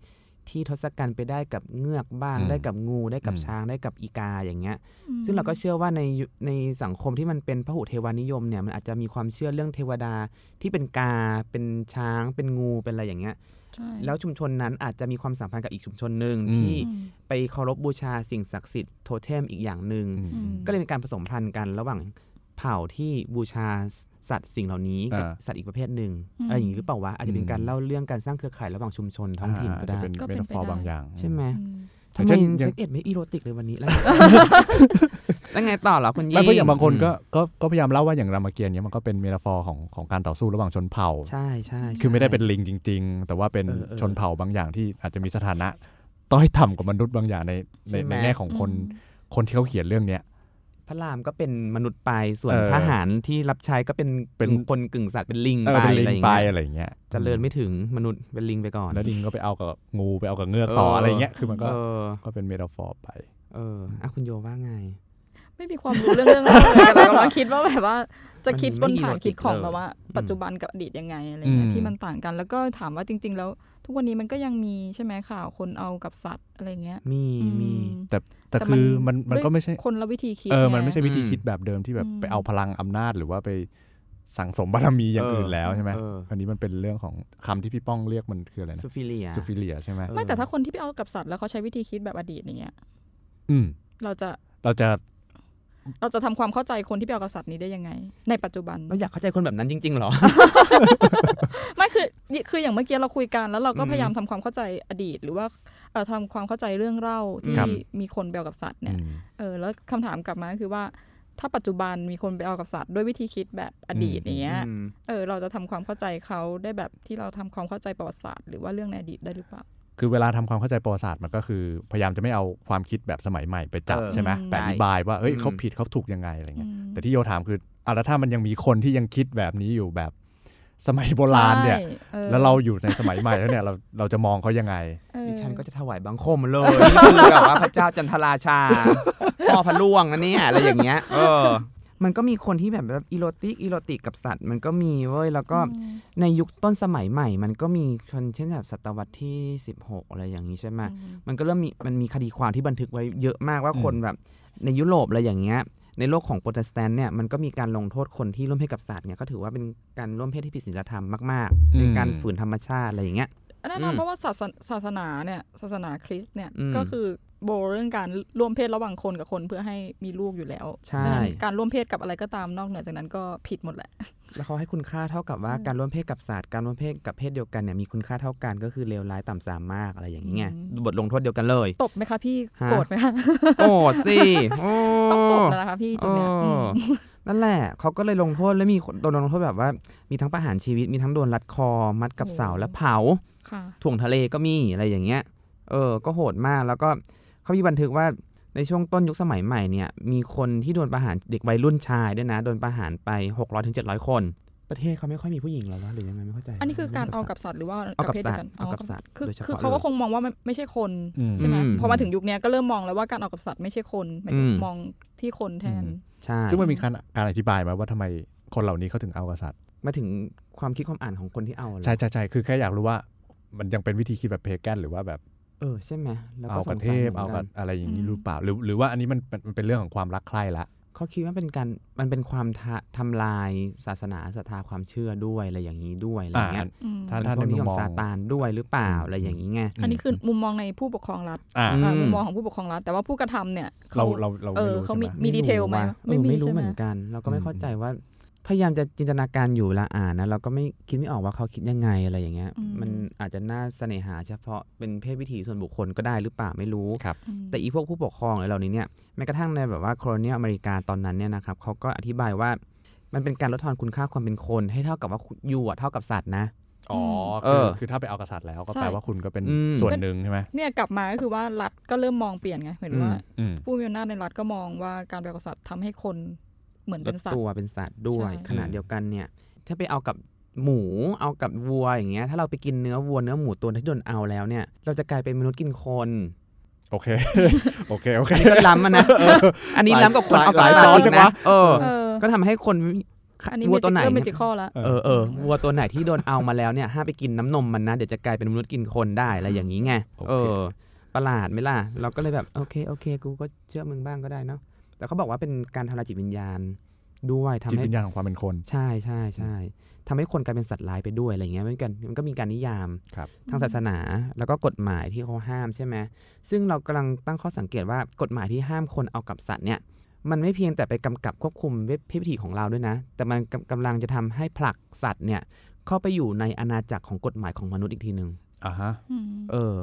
ที่ทศกัณฐ์ไปได้กับเงือกบ้าง
อืม
ได้กับงูได้กับ
อืม
ช้างได้กับอีกาอย่างเงี้ย
อืม
ซึ่งเราก็เชื่อว่าในยุในสังคมที่มันเป็นพหุเทวานิยมเนี่ยมันอาจจะมีความเชื่อเรื่องเทวดาที่เป็นกาเป็นช้างเป็นงูเป็นอะไรอย่างเงี้ย
ใช่
แล้วชุมชนนั้นอาจจะมีความสัมพันธ์กับอีกชุมชนหนึ่ง
อืม
ที่
อืม
ไปเคารพบูชาสิ่งศักดิ์สิทธิ์โทเทมอีกอย่างหนึ่ง
อืม
อืม
ก็เลยเป็นการผสมพันธุ์กันระหว่างเผ่าที่บูชาสัตว์สิ่งเหล่านี้กับ
อ่า
สัตว์อีกประเภทหนึ่ง
อืม
อะไรอย่างนี้หรือเปล่าวะอาจจะเป็นการ
อืม
เล่าเรื่องการสร้างเครือข่ายระหว่างชุมชนท้องถิ่นก็ได้
จะเป็น
ก็
เป็
น
ตาฟอ
ไป
ร์
ได้
บางอย่าง
ใช่ไหม
อืม
ทำไม
เช่นอย่าง
เซ็กเอ็ดไม่ erotic เลยวันนี้แล้วแล้วไงต่อเหรอคุณยี่
ไม่เพราะอย่างบางคนก็ก็ก็พยายามเล่าว่าอย่างรามเกียรติ์เนี้ยมันก็เป็น metaphor ของของการต่อสู้ระหว่างชนเผ่า
ใช่ใช่ใช่
คือไม่ได้เป็นลิงจริง ๆ แต่ว่าเป็น
เออเออ
ชนเผ่าบางอย่างที่อาจจะมีสถานะ ต้อยต่ำกว่ามนุษย์บางอย่างในใน
ใช่ไหม
ในแง่ของคนคนที่เขาเขียนเรื่องเนี้ย
พระรามก็เป็นมนุษย์ไปส่วน
เออ
ทหารที่รับใช้ก็เป็น
เป็น
กึ่งคนกึ่งสัตว์เป็นลิง
เอ
ไป
อเป็นลิ
อะไร
ง
อย่าง
ไป
เงี้ย
อะไรอย่างเงี้ย
เจริญไม่ถึงมนุษย์เป็นลิงไปก่อน
แล้วลิงก็ไปเอากับงูไปเอากับเงือกต่ออะไรอย่างเงี้ยคือมันก็
เออ
ก็เป็นเมตาฟอร์ไป
เอออะคุณโยว่าไง
ไม่มีความรู้เรื่องเรื่องเลยแต่เรากำลังคิดว่าแบบว่า จะคิด
มัน
บ
ไม่
นฐานคิดของ
erotic
แบบว่า
เลย
ปัจจุบันกับอดีตยังไงอะไรเงี้
อื
ย
ม
ที่มันต่างกันแล้วก็ถามว่าจริง ๆ แล้ว ทุกวันนี้มันก็ยังมีใช่ไหมข่าวคนเอากับสัตว์อะไรเงี้ย
มี
อื
มี
แต่แต่คือมันมันก็ไม่ใช่
ด้วยคนละวิธีคิด
เออมัน
ง
ไม่ใช่วิธี
อืม
คิดแบบเดิมที่แบบ
อืม
ไปเอาพลังอำนาจหรือว่าไปสั่งสมบารมีอย่างอื่นแล้วใช่ไหม
เออ
อันนี้มันเป็นเรื่องของคำที่พี่ป้องเรียกมันคืออะไรนะ
ซูฟิเลีย
ซูฟิเลียใช่ไหม
เออ
ไม่แต่ถ้าคนที่ไปเอากับสัตว์แล้วเขาใช้วิธีคิดแบบอดีตอย่างเงี้ย
อืม
เราจะ
เราจะ
เราจะทำความเข้าใจคนที่ไปเอากับสัตว์นี้ได้ยังไง ในปัจจุบัน
เราอยากเข้าใจคนแบบนั้นจริงๆเหรอ
ไม่คือคืออย่างเมื่อกี้เราคุยกันแล้วเราก็
อืม
พยายามทำความเข้าใจอดีต หรือว่าเอ่อทำความเข้าใจเรื่องเล่าที่
ครับ
มีคนไปเอากับสัตว์
อื
เนี่ย
ม
เออแล้วคำถามกลับมาก็คือว่าถ้าปัจจุบันมีคนไปเอากับสัตว์ด้วยวิธีคิดแบบอดีต
อืม
อย่างเงี้ย
อืม
เออ เราจะทำความเข้าใจเขาได้แบบที่เราทำความเข้าใจประวัติศาสตร์หรือว่าเรื่องในอดีตได้หรือเปล่า
คือเวลาทำความเข้าใจประวัติศาสตร์มันก็คือ พยายามจะไม่เอาความคิดแบบสมัยใหม่ไปจับ
เออ
ใช่ไหม
อืม
แต่อธิบายว่าเอ้ย
อืม
เขาผิดเขาถูกยังไงอะไรเงี้ย
อืม
แต่ที่โยถามคืออะแล้วถ้ามันยังมีคนที่ยังคิดแบบนี้อยู่แบบสมัยโบราณเนี่ย
ใช่ออ
แล้วเราอยู่ในสมัยใหม่แล้วเนี่ยเราเราจะมองเขายังไง
เออ
ดิฉันก็จะถวายบังคมเลยนี่คือแบบว่าพระเจ้าจันทราชาพ่อพระล่วงนะเนี่ยอะไรอย่างเงี้ย เออ มันก็มีคนที่แบบแบบ erotic erotic กับสัตว์ มันก็มีเว้ยแล้วก็
อืม
ในยุคต้นสมัยใหม่ มันก็มีคนเช่นแบบศตวรรษที่ 16 อะไรอย่างนี้ใช่ไหม
อืม
มันก็เริ่มมีมันมีคดีความที่บันทึกไว้เยอะมากว่า
อืม
คนแบบในยุโรปอะไรอย่างเงี้ยในโลกของโปรเตสแตนต์เนี่ยมันก็มีการลงโทษคนที่ร่วมเพศกับสัตว์เนี่ยก็ถือว่าเป็นการร่วมเพศที่ผิดศีลธรรมมากๆเป็นการฝืนธรรมชาติอะไรอย่างเงี้ย
แน่นอน
อืม
เพราะว่าศาสนศาสนาเนี่ยศาสนาคริสต์เนี่ย
อืม
ก็คือ โบเรื่องการร่วมเพศระหว่างคนกับคนเพื่อให้มีลูกอยู่แล้ว
ใช่
ดังนั้นการร่วมเพศกับอะไรก็ตามนอกเหนือจากนั้นก็ผิดหมดแหละ
แล้วเขาให้คุณค่าเท่ากับว่า
อืม
การร่วมเพศกับสัตว์การร่วมเพศกับเพศเดียวกันเนี่ยมีคุณค่าเท่ากันก็คือเลวร้ายต่ำสามมากอะไรอย่างเงี้ย
อืม
บทลงโทษเดียวกันเลย
ตบไหมคะพี่
ฮะ
โกรธไหมคะ
โอ้สิโอ้
ต้องตบแล้วนะคะพี่จุดเนี้ย
โอ้
อืม
นั่นแหละเขาก็เลยลงโทษแล้วมีคนโดนลงโทษแบบว่า มีทั้งประหารชีวิตมีทั้งโดนรัดคอ มัดกับเสาและเผา
ค่ะ
ถ่วงทะเลก็มีอะไรอย่างเงี้ย เออ ก็โหดมากแล้วก็ เขามีบันทึกว่าในช่วงต้นยุคสมัยใหม่เนี่ยมีคนที่โดนประหารเด็กวัยรุ่นชายด้วยนะโดนประหารไป 600ถึง700 คน ประเทศเขาไม่ค่อยมีผู้หญิงหรอวะหรือยังไงไม่เข้าใจ
อันนี้คือการเอากับสัตว์หรือว่า
เอากับ
เพศ
สั
เดี
ต
ยว
ว์
กัน
เอากับสัตว์
คือ
โดยเฉ
คือ
พาะ
เขาก็
เลย
คงมองว่ามันไม่ใช่คน
อืม
ใช่ไหม
อืม
พอมาถึงยุคเนี้ยก็เริ่มมองแล้วว่าการเอากับสัตว์ไม่ใช่คนหมายถึง
อืม
มองที่คนแทน
อืม
ใช่
ซึ่งมันมีการการอธิบายไหมว่าทำไมคนเหล่านี้เขาถึงเอากษัตริย์
มาถึงความคิดความอ่านของคนที่เอาเหรอ
ใช่ใช่ใช่คือแค่อยากรู้ว่ามันยังเป็นวิธีคิดแบบเพแกนหรือว่าแบบ
เออใช่ไหมแล้ว
เอา
ส
กับ
ง
เท
สัย
พ
หมื
เอา
น
กับ
น
อะไรอย่างนี้
อืม
หรือเปล่าหรือหรือว่าอันนี้มันมันมันเป็นเรื่องของความรักใคร่ละ
เขาคิดว่าเป็นการมันเป็นความทะทำลายศาสนาศรัทธาความเชื่อด้วยอะไรอย่างนี้ด้วยอะไรอย่างเงี้ย
อืม
ถ้า
เป็น
ถ้า
พวกนิยม
ในมุมมอง
ซาตานด้วยหรือเปล่าอะไรอย่างนี้ไง
อันนี้คือมุมมองในผู้ปกครองรัฐ
อ่า
อืม
อ่ามุมมองของผู้ปกครองรัฐ แต่ว่าผู้กระทำเนี่ย
เรา
เขา
เราเรา
เอ
ไม่
อ
รู้
เขา
ใช่ไห
มี
ม
มีดีเทลไหม
ว่ะเออไม่รู้
ใช่
เหมือนกัน เราก็ไม่
อืม
เข้าใจว่า พยายามจะจินตนาการอยู่เวละอ่านนะเราก็ไม่คิดไม่ออกว่าเขาคิดยังไงอะไรอย่างเงี้ย มันอาจจะน่าเสน่หาเฉพาะเป็นเพศวิถีส่วนบุคคลก็ได้หรือเปล่าไม่รู้
ครับ
อืม
แต่อีพวกผู้ปกครองอะไรเหล่านี้เนี่ยแม้กระทั่งในแบบว่าโคลเนียลอเมริกาตอนนั้นเนี่ยนะครับเขาก็อธิบายว่ามันเป็นการลดทอนคุณค่าความเป็นคน ให้เท่ากับว่าอยู่อะเท่ากับสัตว์นะ
อ๋อ
เอ
คือ
อ
คือถ้าไปเอากษัตริย์แล้วก็
ใช่
แปลว่าคุณก็เป็น
อืม
ส่วนหนึ่งใช่ไหม
เนี่ยกลับมาก็คือว่ารัฐก็เริ่มมองเปลี่ยนไงเหมือนว่า
อืม
ผู้มีอำนาจในรัฐก็มองว่าการไปเอากับสัตว์ทำให้คน เหมือน
ล
เป็
ด
นสัต
ตัว
ว์
เป็นสัตว์ด้วย
ใช่
ขณะเดียวกันเนี่ย ถ้าไปเอากับหมูเอากับวัวอย่างเงี้ยถ้าเราไปกินเนื้อวัวเนื้อหมูตัวที่โดนเอาแล้วเนี่ย เราจะกลายเป็นมนุษย์กินคน
โอเค โอเค โอเค
อันนี้ก็ล้ำอะนะ อันนี้ล้ำกับคนเอา
หลาย
กับสัตว์
ซ้อน
อีก
จัง
นะ
วะ
เออ
เออ
ก็ทำให้คน
อันนี้
วัวตัวไหน
เม
เนี่ย
จิคอลแล้ว
เออเออวัวตัวไหนที่โดนเอามาแล้วเนี่ยห้ามไปกินน้ำนมมันนะ เดี๋ยวจะกลายเป็นมนุษย์กินคนได้อะไรอย่างนี้ไง
โอเค
เออ ประหลาดไหมล่ะ เราก็เลยแบบ โอเค โอเค กูก็เชื่อมึงบ้างก็ได้เนาะ แต่เขาบอกว่าเป็นการทำลายจิตวิญญาณด้วยทำ
จิต
ให้
วิญญาณของความเป็นคน
ใช่ใช่ใช่ทำให้คนกลายเป็นสัตว์ร้ายไปด้วยอะไรเงี้ยมันกันมันก็มีการนิยาม
ครับ
ทางศาสนาแล้วก็กฎหมายที่เขาห้ามใช่ไหมซึ่งเรากำลังตั้งข้อสังเกตว่ากฎหมายที่ห้ามคนเอากับสัตว์เนี่ย มันไม่เพียงแต่ไปกำกับควบคุมเวทวิถีของเราด้วยนะ แต่มันกำกำลังจะทำให้ผลักสัตว์เนี่ยเข้าไปอยู่ในอาณาจักรของกฎหมายของมนุษย์อีกทีหนึ่ง
อ่าฮะ
อืม
เออ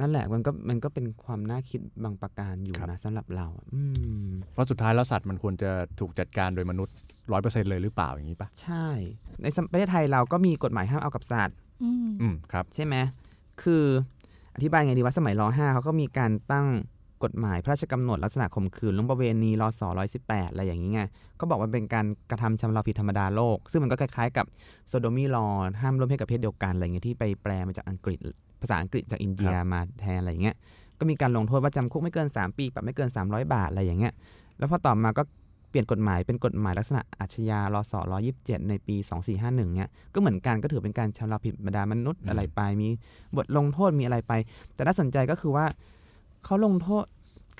นั่นแหละมันก็มันก็เป็นความน่าคิดบางประการอยู่
ครับ
นะสำหรับเราอืม
เพราะสุดท้ายแล้วสัตว์มันควรจะถูกจัดการโดยมนุษย์ร้อยเปอร์เซ็นต์เลยหรือเปล่าอย่างนี้ปะ
ใช่ ในประเทศไทยเราก็มีกฎหมายห้ามเอากับสัตว์
อืม
อืมครับ
ใช่ไหมคืออธิบายไงดีว่าสมัยร5เขาก็มีการตั้งกฎหมายพระราชกำหนดลักษณะข่มขืนล่วงประเวณีรศ118อะไรอย่างนี้ไงก็บอกว่าเป็นการกระทำชำเราผิดธรรมดาโลก ซึ่งมันก็คล้ายๆกับโซโดมีลอห้ามร่วมเพศกับเพศเดียวกันอะไรเงี้ยที่ไปแปลมาจากอังกฤษ ภาษาอังกฤษจากอินเดียมาแทนอะไรอย่างเงี้ยก็มีการลงโทษว่าจำคุกไม่เกิน 3 ปีปรับไม่เกิน 300 บาทอะไรอย่างเงี้ยแล้วพอต่อมาก็เปลี่ยนกฎหมายเป็นกฎหมายลักษณะอาชญารศ127ในปี 2451เนี่ยก็เหมือนกันก็ถือเป็นการชำเราผิดบรรดามนุษย์อะไรไป มีบทลงโทษมีอะไรไป แต่น่าสนใจก็คือว่าเขาลงโทษ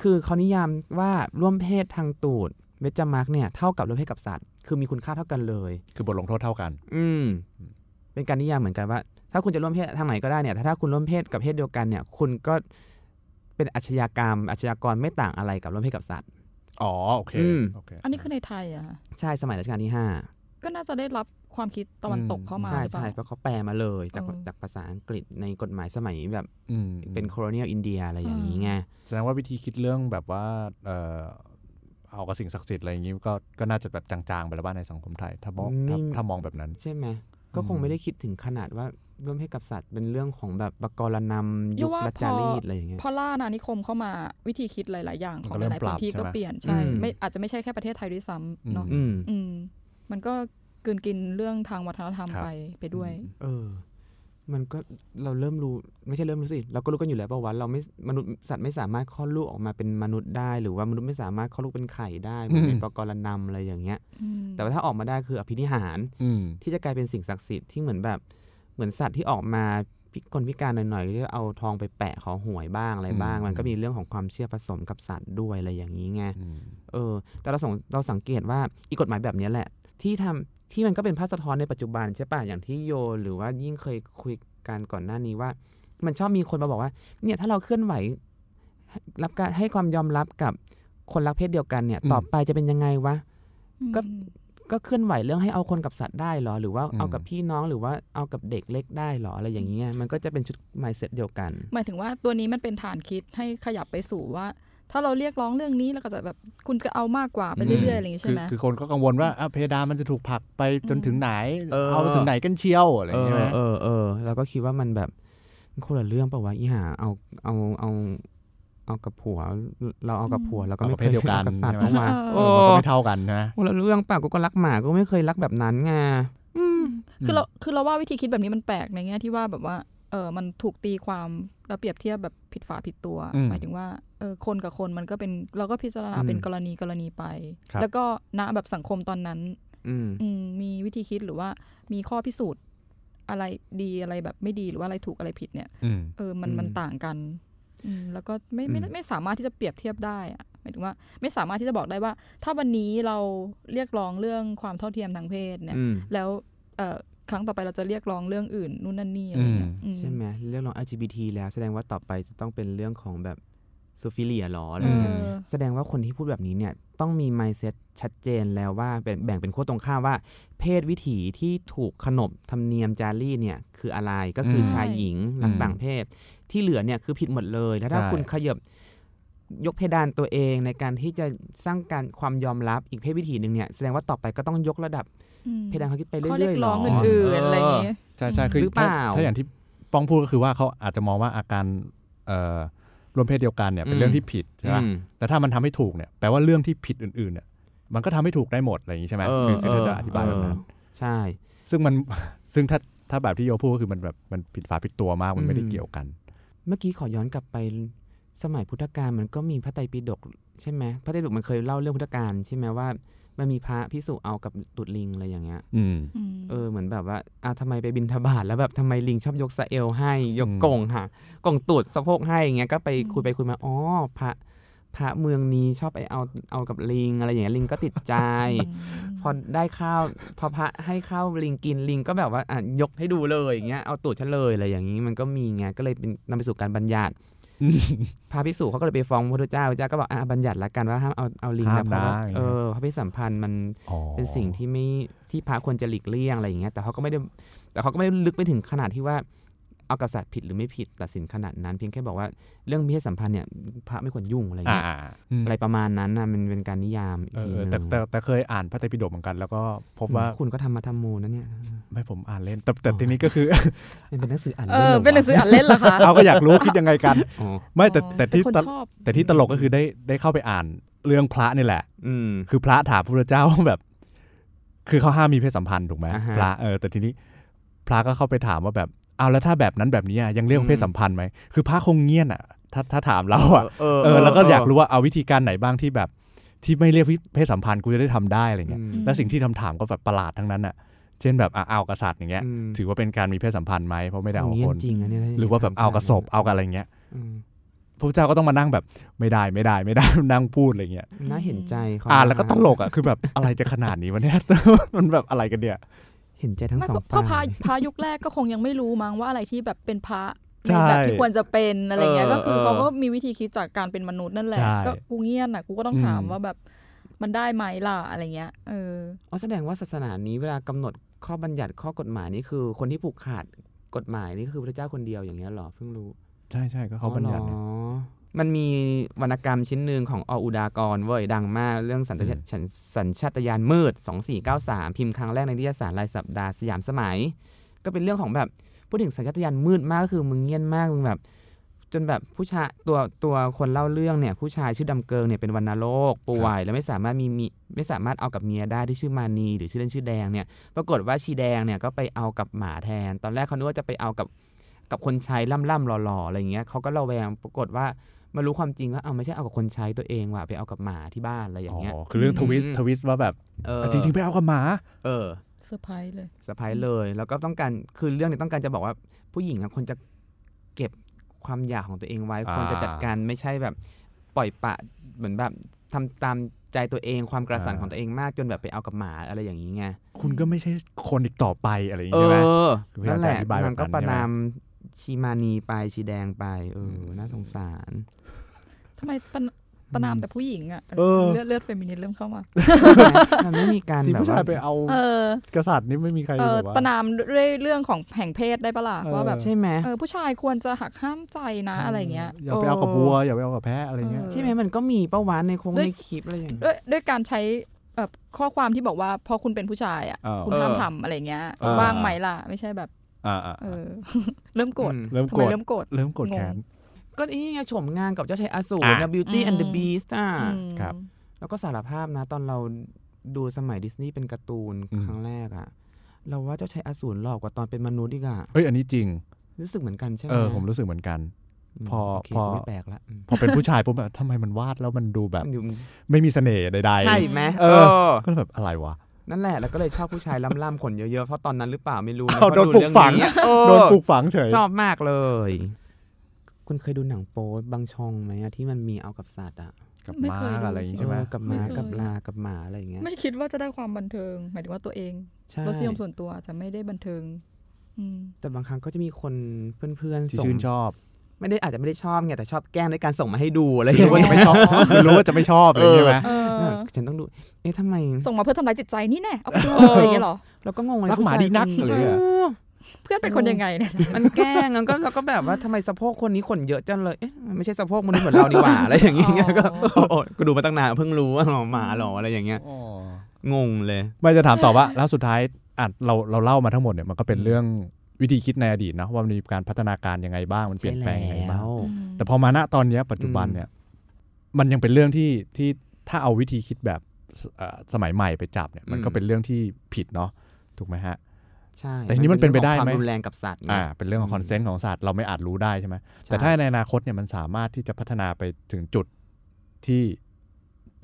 คือเขานิยามว่าร่วมเพศทางตูดเวจมรรคเนี่ยเท่ากับร่วมเพศกับสัตว์ คือมีคุณค่าเท่ากันเลย
คือบทลงโทษเท่ากัน
อืมเป็นการนิยามเหมือนกันว่า ถ้าคุณจะร่วมเพศทางไหนก็ได้เนี่ยแต่ถ้าคุณร่วมเพศกับเพศเดียวกันเนี่ย คุณก็เป็นอาชญากรรมอาชญากรไม่ต่างอะไรกับร่วมเพศกับสัตว์
อ๋อโอเค
อืม
โอเค
อันนี้คือในไทยอะค่ะ
ใช่สมัยรัชกาลที่ห้า
ก็น่าจะได้รับความคิดตะวันตก
อืม
เข้ามา
ใช่
หรือเปล่า
ใช่เพราะเขาแปลมาเลยจาก
เออ
จากภาษาอังกฤษในกฎหมายสมัยแบบ
อืม
เป็น colonial India อะไรอย่างนี้ไง
แสดงว่าวิธีคิดเรื่องแบบว่าเออเอากับสิ่งศักดิ์สิทธิ์อะไรอย่างนี้ก็ก็น่าจะแบบจางๆไปแล้วบ้างในสังคมไทย ถ้ามองถ้า
ไม่
ถ้ามองแบบนั้น
ใช่ไหมก็คง
อืม
ไม่ได้คิดถึงขนาดว่า ร่วมเพศกับสัตว์ เป็นเรื่องของแบบปกรณำ
ยุ
ยุค
ว่า
รัช
พ
จา
อ
รีตอะไรอย่างเงี้ย
พอล่าอาณานิคมเข้ามาวิธีคิดหลาย ๆ อย่าง
มัน
ขอ
ก็
ง
เริ่
ห
ม
ลายๆ
ปรั
พื้
บ
นที่
ใช่
ก็
ไหม
เปลี่ยนใช่
อืม
ไม่อาจจะไม่ใช่แค่ประเทศไทยด้วยซ้ำเนาะ
อืม
อืมมันก็กลืนกินเรื่องทางวัฒนธรรม
ครับ
ไปไปด้วย
เออ มันก็เราเริ่มรู้ไม่ใช่เริ่มรู้สิเราก็รู้กันอยู่แล้วป่าวว่าเราไม่มนุษย์สัตว์ไม่สามารถคลอดลูกออกมาเป็นมนุษย์ได้ หรือว่ามนุษย์ไม่สามารถคลอดลูกเป็นไข่ได้เหมือนในปกรณำอะไรอย่างเงี้ย
อืม
แต่ว่าถ้าออกมาได้คืออภินิหาร
อืม
ที่จะกลายเป็นสิ่งศักดิ์สิทธิ์ที่เหมือนแบบ เหมือนสัตว์ที่ออกมาพิคนพิการหน่อยๆก็จะเอาทองไปแปะขอหวยบ้างอะไรบ้าง
อืม
มันก็มีเรื่องของความเชื่อผสมกับสัตว์ด้วยอะไรอย่างนี้ไง
อืม
เออ แต่เราสงเราสังเกตว่าอีกกฎหมายแบบเนี้ยแหละ ที่ทำที่มันก็เป็นภาพสะท้อนในปัจจุบันใช่ป่ะอย่างที่โยหรือว่ายิ่งเคยคุยกันก่อนหน้านี้ว่า มันชอบมีคนมาบอกว่า เนี่ยถ้าเราเคลื่อนไหว รับการให้ความยอมรับกับคนรักเพศเดียวกันเนี่ย ต่อไปจะเป็นยังไงวะก็ ก็เคลื่อนไหวเรื่องให้เอาคนกับสัตว์ได้เหรอ หรือว่าเอากับพี่น้องหรือว่าเอากับเด็กเล็กได้เหรออะไรอย่างเงี้ยมันก็จะเป็นชุด mindset เดียวกัน
หมายถึงว่าตัวนี้มันเป็นฐานคิดให้ขยับไปสู่ว่า ถ้าเราเรียกร้องเรื่องนี้แล้วก็จะแบบคุณจะเอามากกว่าไปเรื่อยๆอะไรอย่างงี้
คื
ใช่ไหม
คือคนก็กังวลว่าอะเพดานมันจะถูกผลักไปจนถึงไหน
เออ
เอาไปถึงไหนกันเชียวอะไรอ
เอย่าง
เงี้ย
อ
ไหม
เออเออแล้วก็คิดว่ามันแบบมันคนละเรื่องเปล่าวะอีหาเอาเอาเอา เอากับผัว เราเอากับผัวแล้วก็
เอา
ไม่
กับเพศเดียวกัน
อากับสัตว์
ใช่ไหม
ออกมา
เออ
เอ
โอ้
อมันก็ไม่เท่ากันนะ
คนละเรื่องป่ะกูก็รักหมากูไม่เคยรักแบบนั้นไงอืม
คือเราคือเราว่าวิธีคิดแบบนี้มันแปลกในแง่ที่ว่าแบบว่าเออมันถูกตีความแล้วเปรียบเทียบแบบผิดฝาผิดตัว
อืม
หมายถึงว่าเออคนกับคนมันก็เป็นเราก็พิจารณา
อืม
เป็นกรณีกรณีไป
ครับ
แล้วก็ณแบบสังคมตอนนั้น
อืม
อืมมีวิธีคิดหรือว่ามีข้อพิสูจน์อะไรดีอะไรแบบไม่ดีหรือว่าอะไรถูกอะไรผิดเนี่ย
อืม
เออมัน
อืม
มันต่างกันอืม แล้วก็ไม่ไม่
อืม
ไม่สามารถที่จะเปรียบเทียบได้อะหมายถึงว่าไม่สามารถที่จะบอกได้ว่า ถ้าวันนี้เราเรียกร้องเรื่องความเท่าเทียมทางเพศเนี่ย
อืม
แล้วเอ่อครั้งต่อไปเราจะเรียกร้องเรื่องอื่นนู่นนั่นนี่อะไรเงี้ยอื
ใช่ไหมเรื่องของ LGBT แล้วแสดงว่าต่อไปจะต้องเป็นเรื่องของแบบ ซูฟิเลียหรออะไร
เอ
เงี้ย
อ
แสดงว่าคนที่พูดแบบนี้เนี่ยต้องมี mindset ชัดเจนแล้วว่าแบ่งแบ่งเป็นขั้วตรงข้ามว่า เพศวิถีที่ถูกขนบธรรมเนียมจารีตเนี่ยคืออะไรก็คือ
ใช่
ชายหญิงรักต่างเพศ ที่เหลือเนี่ยคือผิดหมดเลย แล้วถ้า
ใช่
คุณขยับยกเพดานตัวเองในการที่จะสร้างการความยอมรับอีกเพศวิถีหนึ่งเนี่ยแสดงว่าต่อไปก็ต้องยกระดับ
อืม
เพดานความคิดไปเรื่
ข้อเรี
อย
ก
ๆหร
ร้
อ
องอื่นๆอะไรอย่างเงี้ย
ใช่ใช่คือ
หรือเปล่า
ถ้าถ้าอย่างที่ป้องพูดก็คือว่าเขาอาจจะมองว่าอาการเอ่อร วมเพศเดียวกันเนี่ยเป็นเรื่องที่ผิดใช่ไหม
อืม
แต่ถ้ามันทำให้ถูกเนี่ยแปลว่าเรื่องที่ผิดอื่นๆเนี่ยมันก็ทำให้ถูกได้หมดอะไรอย่างนี้ใช่ไหม
เออ
คือคือถ้า
เออ
จะอธิบายแบบนั้น
เออใช่
ซึ่งมันซึ่งถ้าถ้าแบบที่โยพูดก็คือมันแบบมันผิดฝาผิดตัวมากมันไม่ได้
อืม
เกี่ยวกัน
เมื่อกี้ขอย้อนกลับไปสมัยพุทธกาลมันก็มีพระไตรปิฎกใช่ไหมพระไตรปิฎกมันเคยเล่าเรื่องพุทธกาลใช่ไหมว่า มันมีพระพิสุเอากับตุดลิงอะไรอย่างเงี้ย
อืม
ม
เออเหมือนแบบว่าอ้าวทำไมไปบินทบาทแล้วแบบทำไมลิงชอบยกสะเอลให้ยก
อืม
กงค่ะกงตูดสะโพกให้อย่างเงี้ยก็ไปคุยไปคุยมาอ๋อพระพระเมืองนี้ชอบไปเอาเอากับลิง อะไรอย่างเงี้ยลิงก็ติดใจ พอได้ข้าวพอพระให้ข้าวลิงกินลิงก็แบบว่าอะยกให้ดูเลยอย่างเงี้ยเอาตูดฉันเลยอะไรอย่างงี้มันก็มีไงก็เลยเป็นนำไปสู่การบัญญัติ พระภิกษุเขาก็เลยไปฟ้องพระพุทธเจ้าพระพุทธเจ้าก็บอกอะบัญญัติละกันว่าห้ามเอาเอาลิง
ห้าม
นะเพราะว่า
นะอย่างเงี้ย
เออพระพิสัมพันธ์มัน
อ๋อ
เป็นสิ่งที่ไม่ที่พระควรจะหลีกเลี่ยงอะไรอย่างเงี้ยแต่เขาก็ไม่ได้แต่เขาก็ไม่ได้ลึกไปถึงขนาดที่ว่าเอากับสัตว์ผิดหรือไม่ผิดตัดสินขนาดนั้น เพียงแค่บอกว่าเรื่องมีเพศสัมพันธ์เนี่ยพระไม่ควรยุ่งอะไร
อ่า
เงี้ย
อ่าอืม
อะไรประมาณนั้นนะมันเป็นการนิยามอีก
เออ
ที
เออ
นึง
แต่แต่แต่เคยอ่านพระไตรปิฎกเหมือนกัน แล้วก็พบว่า
คุณก็ทำมาทำโมนะเนี่ย
ไม่ผมอ่านเล่นแต่แต่ทีนี้ก็คือ
มันเป็นหนังสืออ่าน
เอ
ล่
อ
หรวะ
เป็นหนังสืออ่านเล่นเหรอคะ
เอาก็อยากรู้คิดยังไงกัน
อ๋อ
ไม่แต่แต่ที่
เป็นคน
ต
ชอบ
แต่ที่ตลกก็คือได้ได้เข้าไปอ่านเรื่องพระนี่แหละ
อืม
คือพระถามพระพุทธเจ้าว่าแบบ คือเขาห้ามมีเพศสัมพันธ์ถูกไหม
อ่าฮะ
พระเออแต่ทีนี้พระก็เข้าไปถามว่าแบบเอาแล้วถ้าแบบนั้นแบบนี้อะยังเรียกว่าเพศสัมพันธ์ไหมคือพระคงเงียบอะ ถ้าถ้าถามเราอะเออแล้วก็อยากรู้ว่าเอาวิธีการไหนบ้างที่แบบที่ไม่เรียกเพศสัมพันธ์กูจะได้ทำได้อะไรเงี้ย
อืม
และสิ่งที่ทำถามก็แบบประหลาดทั้งนั้นอะ เช่นแบบอะเอากษัตริย์อย่างเงี้ย
อืม
ถือว่าเป็นการมีเพศสัมพันธ์ไหมเพราะไม่ได้เอา
เงีย
ค
บ
น
จริงนะเนี่ย
หรือว่าแบบเอากระศพเอากับอะไรเงี้ย
อืม
พระเจ้าก็ต้องมานั่งแบบไม่ได้ไม่ได้ไม่ได้นั่งพูดอะไรเงี้ย
น่าเห็นใจเขา
อ่านแล้วก็ตลกอะคือแบบอะไรจะขนาดนี้วะเนี่ยมันแบบอะไรกันเนี่ย
เห็นใจทั้ง
ไม่
สอง
เพราะพระ
ฝ่าย
พระยุคแรกก็คงยังไม่รู้มั้งว่าอะไรที่แบบเป็นพระ
ใช่
ในแบบที่ควรจะเป็นอะไรเงี้ย
เออ
ก็คือ
เออ
เขาก็มีวิธีคิดจากการเป็นมนุษย์นั่นแหละ
ใช่
ก็กูเงียบน่ะกูก็ต้องถาม
อืม
ว่าแบบมันได้ไหมล่ะอะไรเงี้ยเออ
อ๋อแสดงว่าศาสนานี้เวลากำหนด ข้อบัญญัติข้อกฎหมายนี่คือ คนที่ผูกขาดกฎหมายนี่คือพระเจ้าคนเดียวอย่างเงี้ยเหรอเพิ่งรู้
ใช่ใช่ก็เขาบัญญัติ
อ๋
เนี่ย
อมันมีวรรณกรรมชิ้นหนึ่งของออุดากรเว้ยดังมาก เรื่องสัญชาต
อืม
สัญสัญชาตญาณมืด 2493 พิมพ์ครั้งแรกในนิตยสารรายสัปดาห์สยามสมัย ก็เป็นเรื่องของแบบพูดถึงสัญชาตญาณมืดมากก็คือมึงเงียนมากมึงแบบ จนแบบผู้ชายตัวตัวคนเล่าเรื่องเนี่ยผู้ชายชื่อดำเกิงเนี่ยเป็นวัณโรคป่วยแล้วไม่สามารถมีมีไม่สามารถเอากับเมียได้ที่ชื่อมานีหรือชื่อเล่นชื่อแดงเนี่ยปรากฏว่าชีแดงเนี่ยก็ไปเอากับหมาแทน ตอนแรกเขานึกว่าจะไปเอากับกับคนใช้ล่ำล่ำๆหล่อๆอะไรอย่างเงี้ยเขาก็ระแวงปรากฏว่ามารู้ความจริงว่าเอาไม่ใช่เอากับคนใช้ตัวเองว่ะไปเอากับหมาที่บ้านอะไรอย่างเงี้ย
อ๋อคือเรื่อง twist
อืม
twist ว่าแบบ
เออ
จริงๆไปเอากับหมา
เออ
เซอร์ไพรส์เลย
สะพายเลย แล้วก็ต้องการคือเรื่องนี้ต้องการจะบอกว่าผู้หญิงอะควรจะเก็บ ความอยากของตัวเองไว้
อ่า
ควรจะจัดการไม่ใช่แบบปล่อยปละเหมือนแบบทำตามใจตัวเองความกระสัน
อ่า
ของตัวเองมากจนแบบไปเอากับหมาอะไรอย่างนี้ไง
คุณก็ไม่ใช่คนอีกต่อไปอะไรอย่าง
เอ
งี้ใช่ไหม
อ
คือพยายาม
นั่นแหละ
จะอธิบายแบบ
มันก็
นั้น
ประ
ใช่ไหม
นามชีมานีไปชีแดงไปเอออ
ม
น่าสงสาร
ทำไม ประประนามแต่ผู้หญิงอะ
เออ
เลือดเลือดเฟมินิสต์เริ่มเข้ามา
มันไม่มีการ
ที่
แบบ
ผู้ชา
ว่าย
ไปเอา
เออ
กษัตริย์นี่ไม่มีใคร
เออ
แบบว่า
ประนามด้วยเรื่องของแห่งเพศได้ปะล่ะ
เออ
ว่าแบบ
ใช่ไหม
เออผู้ชายควรจะหักห้ามใจนะอะไรเงี้ย
อย่าไปเอากับวัวอย่าไปเอากับแพะอะไรเงี้ย
เออ
ใช่ไหมมันก็มีป้าวานในคง
ด้วย
ในคลิปอะไรอย่างเงี้ย
ด้วยด้วยการใช้แบบข้อความที่บอกว่าพอคุณเป็นผู้ชายอะ
เออ
คุณห้ามทำอะไรเงี้ย
เออ
ว่างไหมล่ะ ไม่ใช่แบบ
อ่าอ่า
เออเริ่มโกรธ
อืม
เริ่ม
ทำ
โก
ไม
รธ
เริ่มโกรธ
เริ่มโกรธแค้น
ก็นี่ไงชมงานกับเจ้าชายอสูร
อะ
นะ Beauty and the
อืม
Beast อะ
อืม
ครับ
แล้วก็สารภาพนะ ตอนเราดูสมัยดิสนีย์เป็นการ์ตูน
อืม
ครั้งแรกอะเราว่าเจ้าชายอสูรหลอกกว่าตอนเป็นมนุษย์อีกอะ
เอ้ยอันนี้จริง
รู้สึกเหมือนกันใช่ไหม
เออผมรู้สึกเหมือนกัน
ม
พอ
โเค
พอ
ไม่แปลกละอืม
พอเป็นผู้ชายปุ๊บแบบทำไมมันวาดแล้วมันดูแบบ
มันอยู่
ไม่มีเสน่ห์ใดๆ
ใช่ไหม
เอ
เอ
อ
อ
ก็แบบอะไรวะ
นั่นแหละแล้วก็เลยชอบผู้ชายล่ำๆขนเยอะๆเพราะตอนนั้นหรือเปล่าไม่รู้นะ
เอา
เพราะ
โดน
ดู
ปลูก
เรื่อง
ฝัง
นี้เออ
โดนปลูกฝังเฉย
ชอบมากเลย คุณเคยดูหนังโป๊บางช่องไหมอะที่มันมีเอากับสัตว์อะ
กับ
ไม่
ม้า
เคยดู
อะไรอย่างงี้
เอ
ใช่ไหม
อกับหมา
ไม่เคย
กับลากับหมาอะไรอย่างเงี้ย
ไม่คิดว่าจะได้ความบันเทิง หมายถึงว่าตัวเอง
ใช่
รสนิยมส่วนตัวอาจจะไม่ได้บันเทิง อืม
แต่บางครั้งก็จะมีคนเพื่อนๆ
ที่
ส่ง
ชื่นชอบ
ไม่ได้อาจจะไม่ได้ชอบไงแต่ชอบแกล้งด้วยการส่งมาให้ดูอะไรอ
คื
ย่า
องว่าจะ
เงี้ย
ไม่ชอบคือรู้ว่าจะไม่ชอบอะไรอย่างงี้ใช่ไหม
เออ
ฉันต้องดู เอ๊ะทำไม
ส่งมาเพื่อทำร้ายจิตใจนี่แน่เอาไปดู
เอออ
อะไรอย่างเงี้ยเหรอ
เราก็งงเลย
รักหมา
ผู้ชย
ดีนัก
คน
อะไร
นี้
อย่างเงี้ย
เออ
เพื่อนเป็นคนยังไงเนี่ย
มันแกล้งมันก็เราก็แบบว่าทำไมสะโพกคนนี้ขนเยอะจังเลยเอ๊ะมันไม่ใช่สะโพกมนุษย์เหมือนเรานี่หว่าอะไรอย่างเงี้ย
อ๋อ
ก็โอ้โหกูดูมาตั้งนานเพิ่งรู้ว่าหมอหมาหรออะไรอย่างเงี้ยงงเลย
ไม่จะถามต่อว่าแล้วสุดท้ายอะเราเราเล่ามาทั้งหมดเนี่ยมันก็เป็น
อืม
เรื่องวิธีคิดในอดีตนะว่ามันมีการพัฒนาการยังไงบ้างมันเปลี่ยนแปลงยังไงบ้าง
ใช่แล้ว
แต่พอมาณตอนเนี้ยปัจจุบัน
อืม
เนี่ยมันยังเป็นเรื่องที่ที่ถ้าเอาวิธีคิดแบบสเอ่อสมัยใหม่ไปจับเนี่ยมันก็
อืม
เป็นเรื่องที่ผิดเนาะถูกไหมฮะ
ใช่
แต่ทีนี้มันเป็นไปได้ไหม
ความรุนแรงกับสัตว์ไง
อ่าเป็นเรื่องของคอนเซนต์ของสัตว์เราไม่อาจรู้ได้ใช่ไหมแต่ถ้าในอนาคตเนี่ยมันสามารถที่จะพัฒนาไปถึงจุดที่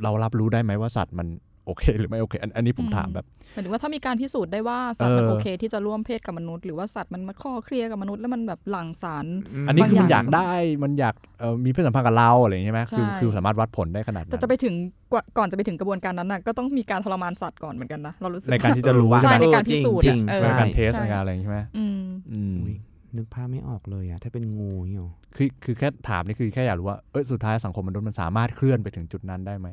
เรารับรู้ได้ไหมว่าสัตว์มัน โอเคหรือไม่โอเค อันอันนี้ผม
อืม
ถามแบบ
หมายถึงว่าถ้ามีการพิสูจน์ได้ว่าสัตว์มัน
เออ
โอเค ที่จะร่วมเพศกับมนุษย์หรือว่าสัตว์มันมาข้อเคลียร์กับมนุษย์แล้วมันแบบหลั่งสาร
ม
อันนี้คือมัน
บางอย่
อางกได้มันอยากเอ่อมีเพศสัมพันธ์กับเราอะไรอย่างเงี้ยใช่ไหมคือ
ใช่
คือสามารถวัดผลได้ขนาดนั้
แต่
น
จะไปถึงกว่าก่อนจะไปถึงกระบวนการนั้นน่ะก็ต้องมีการทรมานสัตว์ก่อนเหมือนกันนะเรารู้สึก
ในการที่จะรู้
เออ
ใช่ไหม
ใช่ในการพิสูจน์
จริง
อะ
ๆ
เออ
ในการเทส
ใช่
ในการอะไรอย่างงี้ใช่ไหม
อืม
อืม
อุ๊ยนึกภาพไม่ออกเลยอะถ้าเป็นงูนี่หรอ
คือคือแค่ถามนี่คือแค่อยากรู้ว่าเอยสุดท้ายสังคมมนุษย์มันสามารถเคลื่อนไปถึงจุดนั้นได้ไหม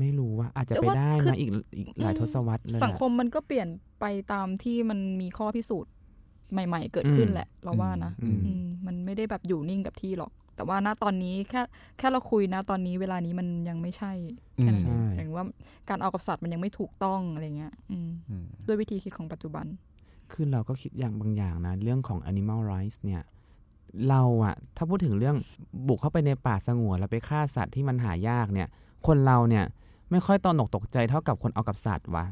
ไม่รู้ว่าอาจจะ
แต่
ไป
ว่า
ได้
คือ
นะอีกอีกหลายทศวรรษเลยอะ
สังคมมันก็เปลี่ยนไปตามที่มันมีข้อพิสูจน์ใหม่ ๆ เกิดขึ้น
อืม
แหละ เราว่านะ
อืม
อืมมันไม่ได้แบบอยู่นิ่งกับที่หรอก แต่ว่าณตอนนี้แค่แค่เราคุยนะตอนนี้เวลานี้มันยังไม่ใช่แค่นั้นเอง
ใช่
หมายถึงว่าการเอากับสัตว์มันยังไม่ถูกต้องอะไรเงี้ยอืม
อืม
ด้วยวิธีคิดของปัจจุบัน
คือเราก็คิดอย่างบางอย่างนะ เรื่องของ animal rights เนี่ยเราอะถ้าพูดถึงเรื่องบุกเข้าไปในป่าสงวนแล้วไปฆ่าสัตว์ที่มันหายากเนี่ย คนเราเนี่ยไม่ค่อยตระหนกตกใจเท่ากับคนเอากับสัตว์วะ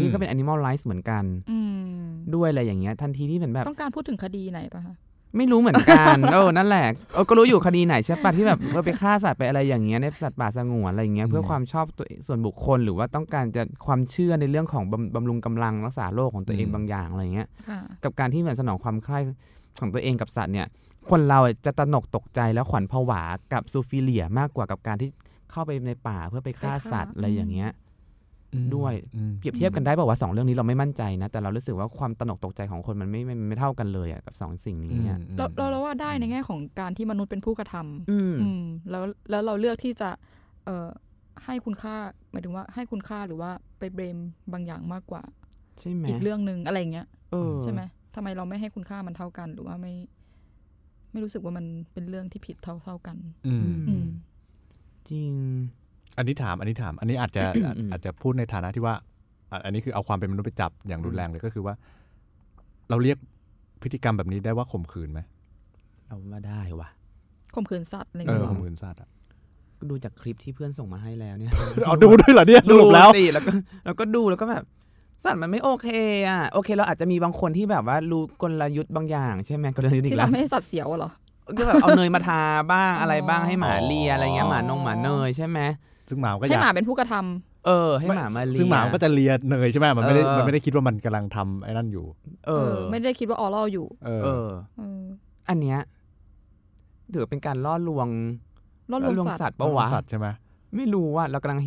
นี่ก็เป็น animal rights เหมือนกัน
อืม
ด้วยอะไรอย่างเงี้ยทันทีที่เหมือนแบบ
ต้องการพูดถึงคดีไหนปะคะ
ไม่รู้เหมือนกันเออนั่นแหละเออก็รู้อยู่คดีไหนใช่ปะที่แบบเออไปฆ่าสัตว์ไปอะไรอย่างเงี้ยในสัตว์ป่าสงวนอะไรอย่างเงี้ยเพื่อความชอบตัวเองส่วนบุคคลหรือว่าต้องการจะความเชื่อในเรื่องของบำบำรุงกำลังรักษาโรคของตัวเองบางอย่างอะไรอย่างเงี้ย
ค่ะ
กับการที่เหมือนสนองความใคร่ของตัวเองกับสัตว์เนี่ย คนเราจะตระหนกตกใจแล้วขวัญผวากับซูฟิเลียมากกว่ากับการที่ เข้าไปในป่าเพื่อไปฆ่าสัตว์อะไรอย่างเงี้ยด้วย
อืม
เปรียบเทียบกันได้บอกว่าสองเรื่องนี้เราไม่มั่นใจนะ แต่เรารู้สึกว่าความตระหนกตกใจของคนมันไม่ไม่ไม่เท่ากันเลยอะกับสองสิ่งนี้อะ
เราเราเราว่าได้ในแง่ของการที่มนุษย์เป็นผู้กระทำ
อืม
อืมแล้วแล้วเราเลือกที่จะเอ่อให้คุณค่าหมายถึงว่าให้คุณค่าหรือว่าไปเบรมบางอย่างมากกว่า
ใช่ไหม
อีกเรื่องหนึ่งอะไรเงี้ย
เออ
ใช่ไหมทำไมเราไม่ให้คุณค่ามันเท่ากันหรือว่าไม่ ไม่รู้สึกว่ามันเป็นเรื่องที่ผิดเท่าเท่ากัน
อืม
อืม
จริง
อันนี้ถามอันนี้ถาม อันนี้อาจจะ
อืม
อาจจะพูดในฐานะที่ว่าอะอันนี้คือเอาความเป็นมนุษย์ไปจับอย่างรุนแรงเลยก็คือว่า เราเรียกพฤติกรรมแบบนี้ได้ว่าข่มขืนไหม
เราว่าได้ว่ะ
ข่มขืนสัตว์อะไร
เอ
เงี้
อย
หรอ
ข่มขืนสัตว์อะ
ก็ดูจากคลิปที่เพื่อนส่งมาให้แล้วเนี่ย
เอาดูด้วยเหรอเนี่ยสรุปแล้ว
สิแล้วก็แล้วก็ดูแล้วก็แบบ สัตว์มันไม่โอเคอะโอเค เราอาจจะมีบางคนที่แบบว่ารู้กลยุทธ์บางอย่างใช่ไหมกลยุทธ์อี
ที่
กแล้ว
ทำให้สัตว์เสียวอะเหรอ
ก็แบบเอาเนยมาทาบ้าง
อ๋ออ
อะไรบ้างให้หมาเลียอะไรเงี้ย
อ๋อ
หมานงหมาเนยใช่ไหม
ซึ่งหมามันก็อ
ให้
ยาก
หมาเป็นผู้กระทำ
เออให้หมามาเลีย
ซึ่งหมามันก็จะเลียเนยใช่ไหมมันไม่ได้
เออ
มันไม่ได้คิดว่ามันกำลังทำไอ้นั่นอยู่
เออ
ไม่ได้คิดว่าออรัลอยู่
เออ
เออ
เออ
อันเนี้ยถือเป็นการล่อลวง
ล่อลวงสัตว์
ปะวะ
สัตว์ใช่ไหม
ไม่รู้ว่าเรากำลัง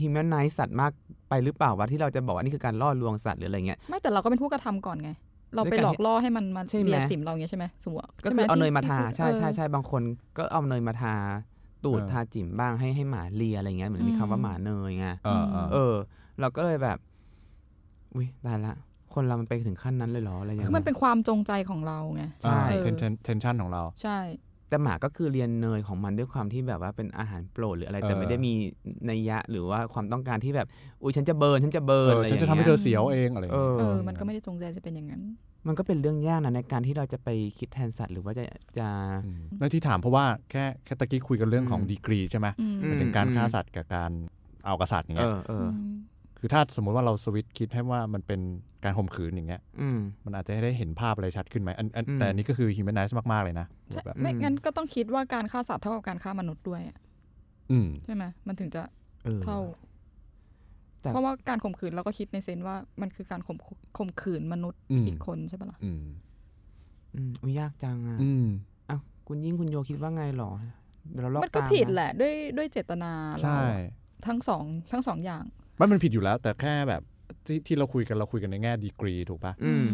ฮิมแมนไนสัตว์มากไปหรือเปล่าวะที่เราจะบอกว่านี่คือการล่อลวงสัตว์หรืออะไรเงี้ย
ไม่แต่เราก็เป็นผู้กระทำก่อนไง เราไป
ด้วยการ
หลอกล่อให้มันมา
ใช่ไหม
เลียจิ๋มเราอย่างเงี้ยใช่ไหมสมมติ
ก็
ใช่
คื
ไหม
อเอาเนย
ที่
มาทา
ที่
ใช่ใช่
เออ
ใช่บางคนก็เอาเนยมาทาตูด
เออ
ทาจิ๋มบ้างให้ให้หมาเลียอะไรเงี้ยเหมือนมีคำว่า
อืม
หมาเนยไง
เออเออ
เออ เราก็เลยแบบอุ้ยตายละคนเรามันไปถึงขั้นนั้นเลยเหรออะไรอย่าง
คือมัน
เงี้ย
เป็นความจงใจของเราไง
ใช่
เทนชันเทนชันของเรา
ใช่
แต่หมาก็คือเรียนเนยของมันด้วยความที่แบบว่าเป็นอาหารโปรดหรืออะไรแต่
เออ
ไม่ได้มีนัยยะหรือว่าความต้องการที่แบบ อุ้ยฉันจะเบิร์นฉันจะเบิ
เอ
ร์น
อ
อะไรอ
ฉัน
ย่าง
จะทำให้
เงี้
เธอยเสียวเองอะไรอย่าง
เอ
เงี้ย
อ
เออมันก็ไม่ได้จงใจจะเป็นอย่างนั้น
มันก็เป็นเรื่องยากนะในการที่เราจะไปคิดแทนสัตว์หรือว่าจะจะ
มแล้วที่ถามเพราะว่าแค่แค่ตะกี้คุยกันเรื่องของ
อืม
ดีกรีใช่ไหม
อืม
อื
ห
ม
มายถึงการฆ่าสัตว์กับการเอากษัตริย์อย่าง
เอ
เงี้ย
อเออ
ม
คือถ้าสมมุติว่าเราสวิตช์คิดให้ว่ามันเป็นการข่มขืนอย่างเงี้ย
อืม
มันอาจจะให้ได้เห็นภาพอะไรชัดขึ้นไหมอันอัน
อืม
แต่อันนี้ก็คือ humanize มาก ๆ เลยนะ
ใช่
แบบ
ไม่
อืม
งั้นก็ต้องคิดว่าการฆ่าสัตว์เท่ากับการฆ่ามนุษย์ด้วยอะ
อืม
ใช่ไหมมันถึงจะ
เออ
เท่า
แต่
เพราะว่าการข่มขืนเราก็คิดในเซนส์ว่ามันคือการข่มข่มขืนมนุษย์
อืม
อีกคนใช่ปะล่ะ
อืม
อืมอุ้ยยากจังอะ
อืม
อ้าวคุณยิ่งคุณโยคิดว่าไงหรอเดี๋ยวเราลอก
มันก็
ตาม
ผิด
นะ
แหละด้วยด้วยเจตนาเรา
ใช่
อะทั้งสองทั้งสองอย่าง
มันมันผิดอยู่แล้ว แต่แค่แบบที่ที่เราคุยกันเราคุยกันในแง่ดีกรีถูกปะ
อืม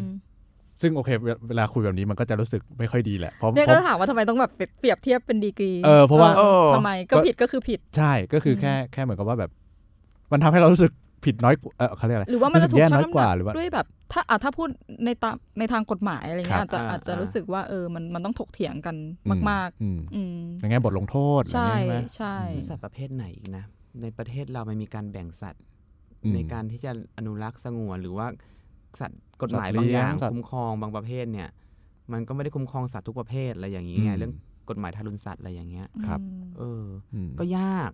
ซึ่งโอเคเวเวลาคุยแบบนี้มันก็จะรู้สึกไม่ค่อยดีแหละเพราะ
เนี่ย
เพ
ก็
ราะ
ถามว่าทำไมต้องแบบเปรียบเทียบเป็นดีกรี
เออเพราะว่า
เออ
ทำไมก็ผิดก็คือผิด
ใช่ก็คืออ
ม
แค่แค่เหมือนกับว่าแบบ มันทำให้เรารู้สึกผิดน้อยกว่าเออเขาเรียกอะไร
หรือว่ามันจะถูก
รู้สึกแย่
ชั่ง
น้อย
น้ำ
ก
ห
ว่า
นัก
หรือว่า
ด้วยแบบ ถ้าอะถ้าพูดในตามในทางกฎหมายอะไรเงี้ย
ครั
อา
บ
จจะ
อ่า
อาจจะ
อ่ารู้
รู้สึกว่าเออมันมันต้องถกเถียงกันมาก
อืม
ๆ อืม
ในแง่บทลงโทษอะไร
ใช่
อย่างเงี้ยใช่ไหม
ใช่
มีสัตว์ประเภทไหนอีกนะ ในประเทศเรามันมีการแบ่งสัตว์
อืม
ในการที่จะอนุรักษ์สงวนหรือว่าสัตว์กฎหมาย
สัตว์
บางอย่าง
เลี้ยงสัตว์
คุ้มครองบางประเภทเนี่ย มันก็ไม่ได้คุ้มครองสัตว์ทุกประเภทอะไรอย่างนี้ไง
อืม
เรื่องกฎหมายทารุณสัตว์อะไรอย่างเงี้ย
ครับ
อืม
เออ
อืม
ก็ยาก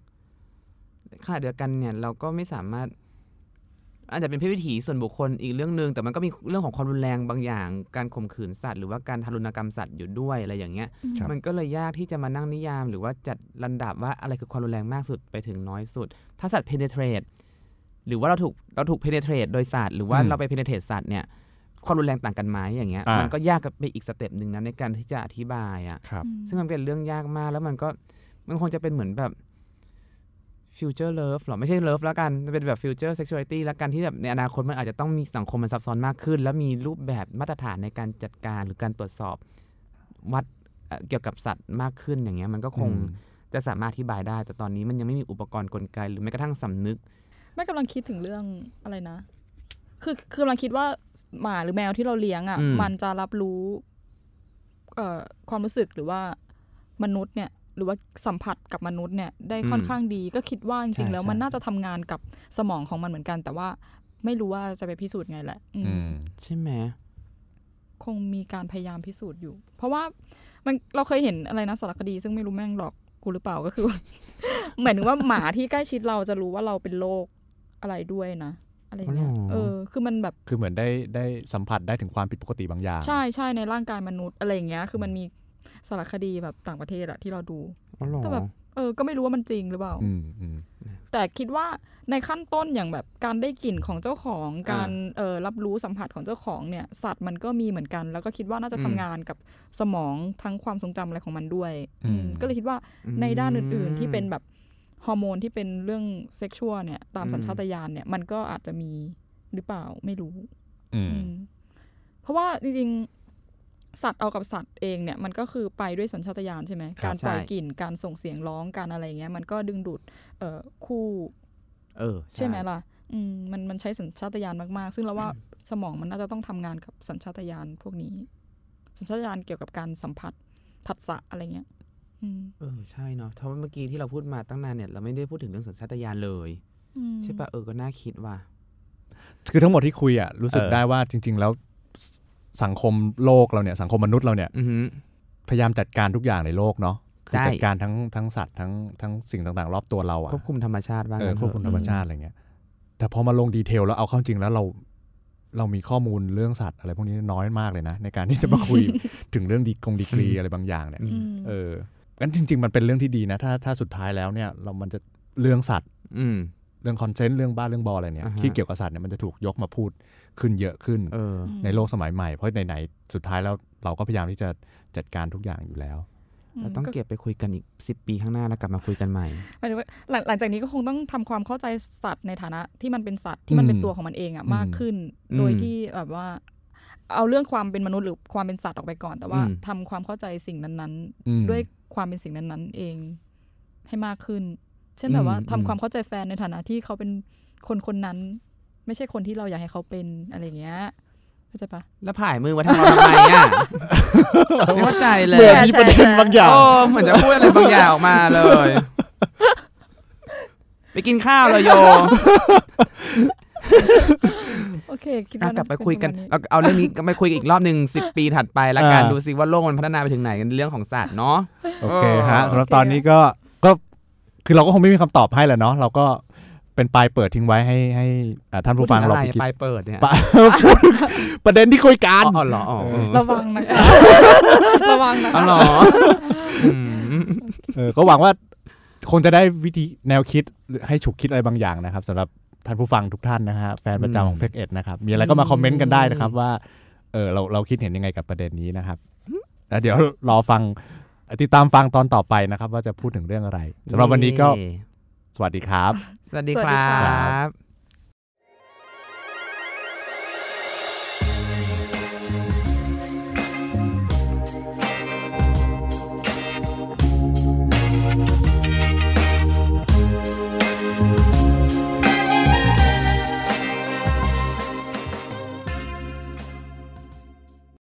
ขณะเดียวกันเนี่ยเราก็ไม่สามารถ อาจจะเป็นเพศวิถีส่วนบุคคลอีกเรื่องหนึ่งแต่มันก็มีเรื่องของความรุนแรงบางอย่าง การข่มขืนสัตว์หรือว่าการทารุณกรรมสัตว์อยู่ด้วยอะไรอย่างเงี้ย
ครับ
มันก็เลยยากที่จะมานั่งนิยาม หรือว่าจัดลำดับว่าอะไรคือความรุนแรงมากสุดไปถึงน้อยสุด ถ้าสัตว์ penetrate หรือว่าเราถูกเราถูก penetrate โดยสัตว์หรือว่า
อืม
เราไป penetrate สัตว์เนี่ยความรุนแรงต่างกันไหมอย่างเงี้ย
อ่ามั
มันก็ยากไปอีกสเต็ปหนึ่งนะในการที่จะอธิบายอะ
ครับ
ซึ่งมันเป็นเรื่องยากมากแล้วมันก็มันคงจะเป็นเหมือนแบบ future love หรอ ไม่ใช่ love แล้วกันมัน เป็นแบบ future sexuality แล้วกันที่แบบในอนาคตมันอาจจะต้องมีสังคมมันซับซ้อนมากขึ้น แล้วมีรูปแบบมาตรฐานในการจัดการหรือการตรวจสอบวัดเอ่อเกี่ยวกับสัตว์มากขึ้นอย่างเงี้ยมันก็คง
อืม
จะสามารถอธิบายได้ แต่ตอนนี้มันยังไม่มีอุปกรณ์กลไกหรือแม้กระทั่งสำนึก
แม่กำลังคิดถึงเรื่องอะไรนะ คือคือกำลังคิดว่าหมาหรือแมวที่เราเลี้ยงอะ
อืม
มันจะรับรู้เอ่อความรู้สึกหรือว่ามนุษย์เนี่ย หรือว่าสัมผัสกับมนุษย์เนี่ยได้ค่อนข้างดีก็คิดว่าจริงๆแล้วมันน่าจะทำงานกับสมองของมันเหมือนกัน แต่ว่าไม่รู้ว่าจะไปพิสูจน์ไงแหละอืม
อืม
ใช่ไหม
คงมีการพยายามพิสูจน์อยู่ เพราะว่ามันเราเคยเห็นอะไรนะสารคดี ซึ่งไม่รู้แม่งหลอกกูหรือเปล่าก็คือว่าหมายถึงว่าหมาที่ใกล้ชิดเราจะรู้ว่าเราเป็นโรคอะไรด้วยนะอะไรเงี้ย
อ๋อ
เออ คือมันแบบ
คือเหมือนได้ได้สัมผัสได้ถึงความผิดปกติบางอย่าง
ใช่ใช่ในร่างกายมนุษย์อะไรอย่างเงี้ย คือมันมี สารคดีแบบต่างประเทศอะที่เราดู
อ๋อเหรอ
แต่แบบเออ ก็ไม่รู้ว่ามันจริงหรือเปล่า
อืมอืม
แต่คิดว่าในขั้นต้นอย่างแบบการได้กลิ่นของเจ้าของ
อ่า
การเออรับรู้สัมผัสของเจ้าของเนี่ย สัตว์มันก็มีเหมือนกัน แล้วก็คิดว่าน่าจะ
อืม
ทำงานกับสมองทั้งความทรงจำอะไรของมันด้วย
อืม
อืมก็เลยคิดว่าในด้านอื่น ๆ ที่เป็นแบบฮอร์โมนที่เป็นเรื่องเซ็กชวลเนี่ย ตาม
อืม
สัญชาตญาณเนี่ยมันก็อาจจะมีหรือเปล่าไม่รู้
อืม
อืมเพราะว่าจริงๆ สัตว์เอากับสัตว์เองเนี่ยมันก็คือไปด้วยสัญชาตญาณใช่ไหม
ครับ
การปล่อย
ใช่
กลิ่นการส่งเสียงร้องการอะไรเงี้ยมันก็ดึงดูดเอ่อคู่
เออ
ใช่ไหมล่ะอืมมันมันใช้สัญชาตญาณมากๆ ซึ่งเราว่าสมองมันน่าจะต้องทำงานกับสัญชาตญาณพวกนี้ สัญชาตญาณเกี่ยวกับการสัมผัสผัสสะอะไรเงี้ยอืม
เออใช่เนาะเพราะว่าเมื่อกี้ที่เราพูดมาตั้งนานเนี่ยเราไม่ได้พูดถึงเรื่องสัญชาตญาณเลย
อืม
ใช่ปะเออก็น่าคิดว่า
คือทั้งหมดที่คุยอะรู้สึก
เออ
ได้ว่าจริง ๆ แล้ว สังคมโลกเราเนี่ยสังคมมนุษย์เราเนี่ย
อือหือ
พยายามจัดการทุกอย่างในโลกเนาะคือ
ใช่
จัดการทั้งทั้งสัตว์ทั้งทั้งสิ่งต่างๆ รอบตัวเราอะ
ควบคุมธรรมชาติบ้าง
เออ
งั้น
ควบคุมธรรมชาติอะไรเงี้ยแต่พอมาลงดีเทลแล้วเอาเข้าจริงแล้วเราเรามีข้อมูลเรื่องสัตว์อะไรพวกนี้น้อยมากเลยนะ ในการที่จะมาคุยถึงเรื่องดีกงดีกรีอะไรบางอย่างเนี่ย
อืม
เอองั้นจริง ๆ มันเป็นเรื่องที่ดีนะ ถ้าถ้าสุดท้ายแล้วเนี่ย เรามันจะเรื่องสัตว์
อืม
เรื่อง consent เรื่องบ้านเรื่องบออะไรเนี่ย
อ่าฮะ
ที่เกี่ยวกับสัตว์เนี่ยมันจะถูกยกมาพูดขึ้นเยอะขึ้น
เออ
ในโลกสมัยใหม่ เพราะไหนๆสุดท้ายแล้วเราก็พยายามที่จะจัดการทุกอย่างอยู่แล้ว
เราต้องเก็บไปคุยกันอีกสิบปีข้างหน้าแล้วกลับมาคุยกันใหม่
หมายถึงว่าหลังหลังจากนี้ก็คงต้องทำความเข้าใจสัตว์ในฐานะที่มันเป็นสัตว์ที่มันเป็น
อืม
ตัวของมันเองอะ
อืม
มากขึ้น
อืม
โดยที่แบบว่า เอาเรื่องความเป็นมนุษย์หรือความเป็นสัตว์ออกไปก่อน แต่ว่า
อืม
ทำความเข้าใจสิ่งนั้น
อืม
ๆด้วยความเป็นสิ่งนั้นๆ เองให้มากขึ้น เช่นแบบว่า
อืม
ทำ
อืม
ความเข้าใจแฟนในฐานะที่เขาเป็นคนคนนั้น ไม่ใช่คนที่เราอยากให้เขาเป็นอะไรอย่างเงี้ยเข้าใจปะ
แล้วผ่ายมือมาทางเราทำไมอะไม่เข้าใจเลย
เหมือนมีประเด็นบางอย่าง
โอ้เหมือนจะพูดอะไรบางอย่างออกมาเลย ไปกินข้าวเลยโย
โอเคคิด
อะ
ว่าก
ลับไปคุยกัน
ประมาณ
เอาเอาเรื่องนี้ไปคุยกันอีกรอบหนึ่งสิบปีถัดไปละกัน
อ่า
ดูสิว่าโลกมันพัฒนาไปถึงไหนกันเรื่องของสัตว์เนาะ
โอเคฮะ
เออ
สำหรับตอนนี้ก็ก็ คือเราก็คงไม่มีคำตอบให้แหละเนาะเราก็เป็นปลายเปิดทิ้งไว้ให้ให้อ่าท่านผู้ฟัง
พูดถึ
เรา
อะไร
ไปคิด
ไปเปิดเนี่ย
ปะประเด็นที่คุยกัน
อ๋อเหรออ๋อเออ
ระวังนะคะระวังนะ
อ๋อ
คะ
เหรออืม
เออก็หวังว่าคงจะได้วิธีแนวคิดหรือให้ฉุกคิดอะไรบางอย่างนะครับสำหรับท่านผู้ฟังทุกท่านนะฮะแฟนประจำของเฟกเอ็ดนะครับ มีอะไรก็มาคอมเมนต์กันได้นะครับว่าเออเราเราคิดเห็นยังไงกับประเด็นนี้นะครับแล้วเดี๋ยวรอฟัง ติดตามฟังตอนต่อไปนะครับ ว่าจะพูดถึงเรื่องอะไรสำหรับวันนี้ก็
เย้
สวัสดีครับ
สวัสดี
สวั
ค
สดี
รั
ค่ะ
บ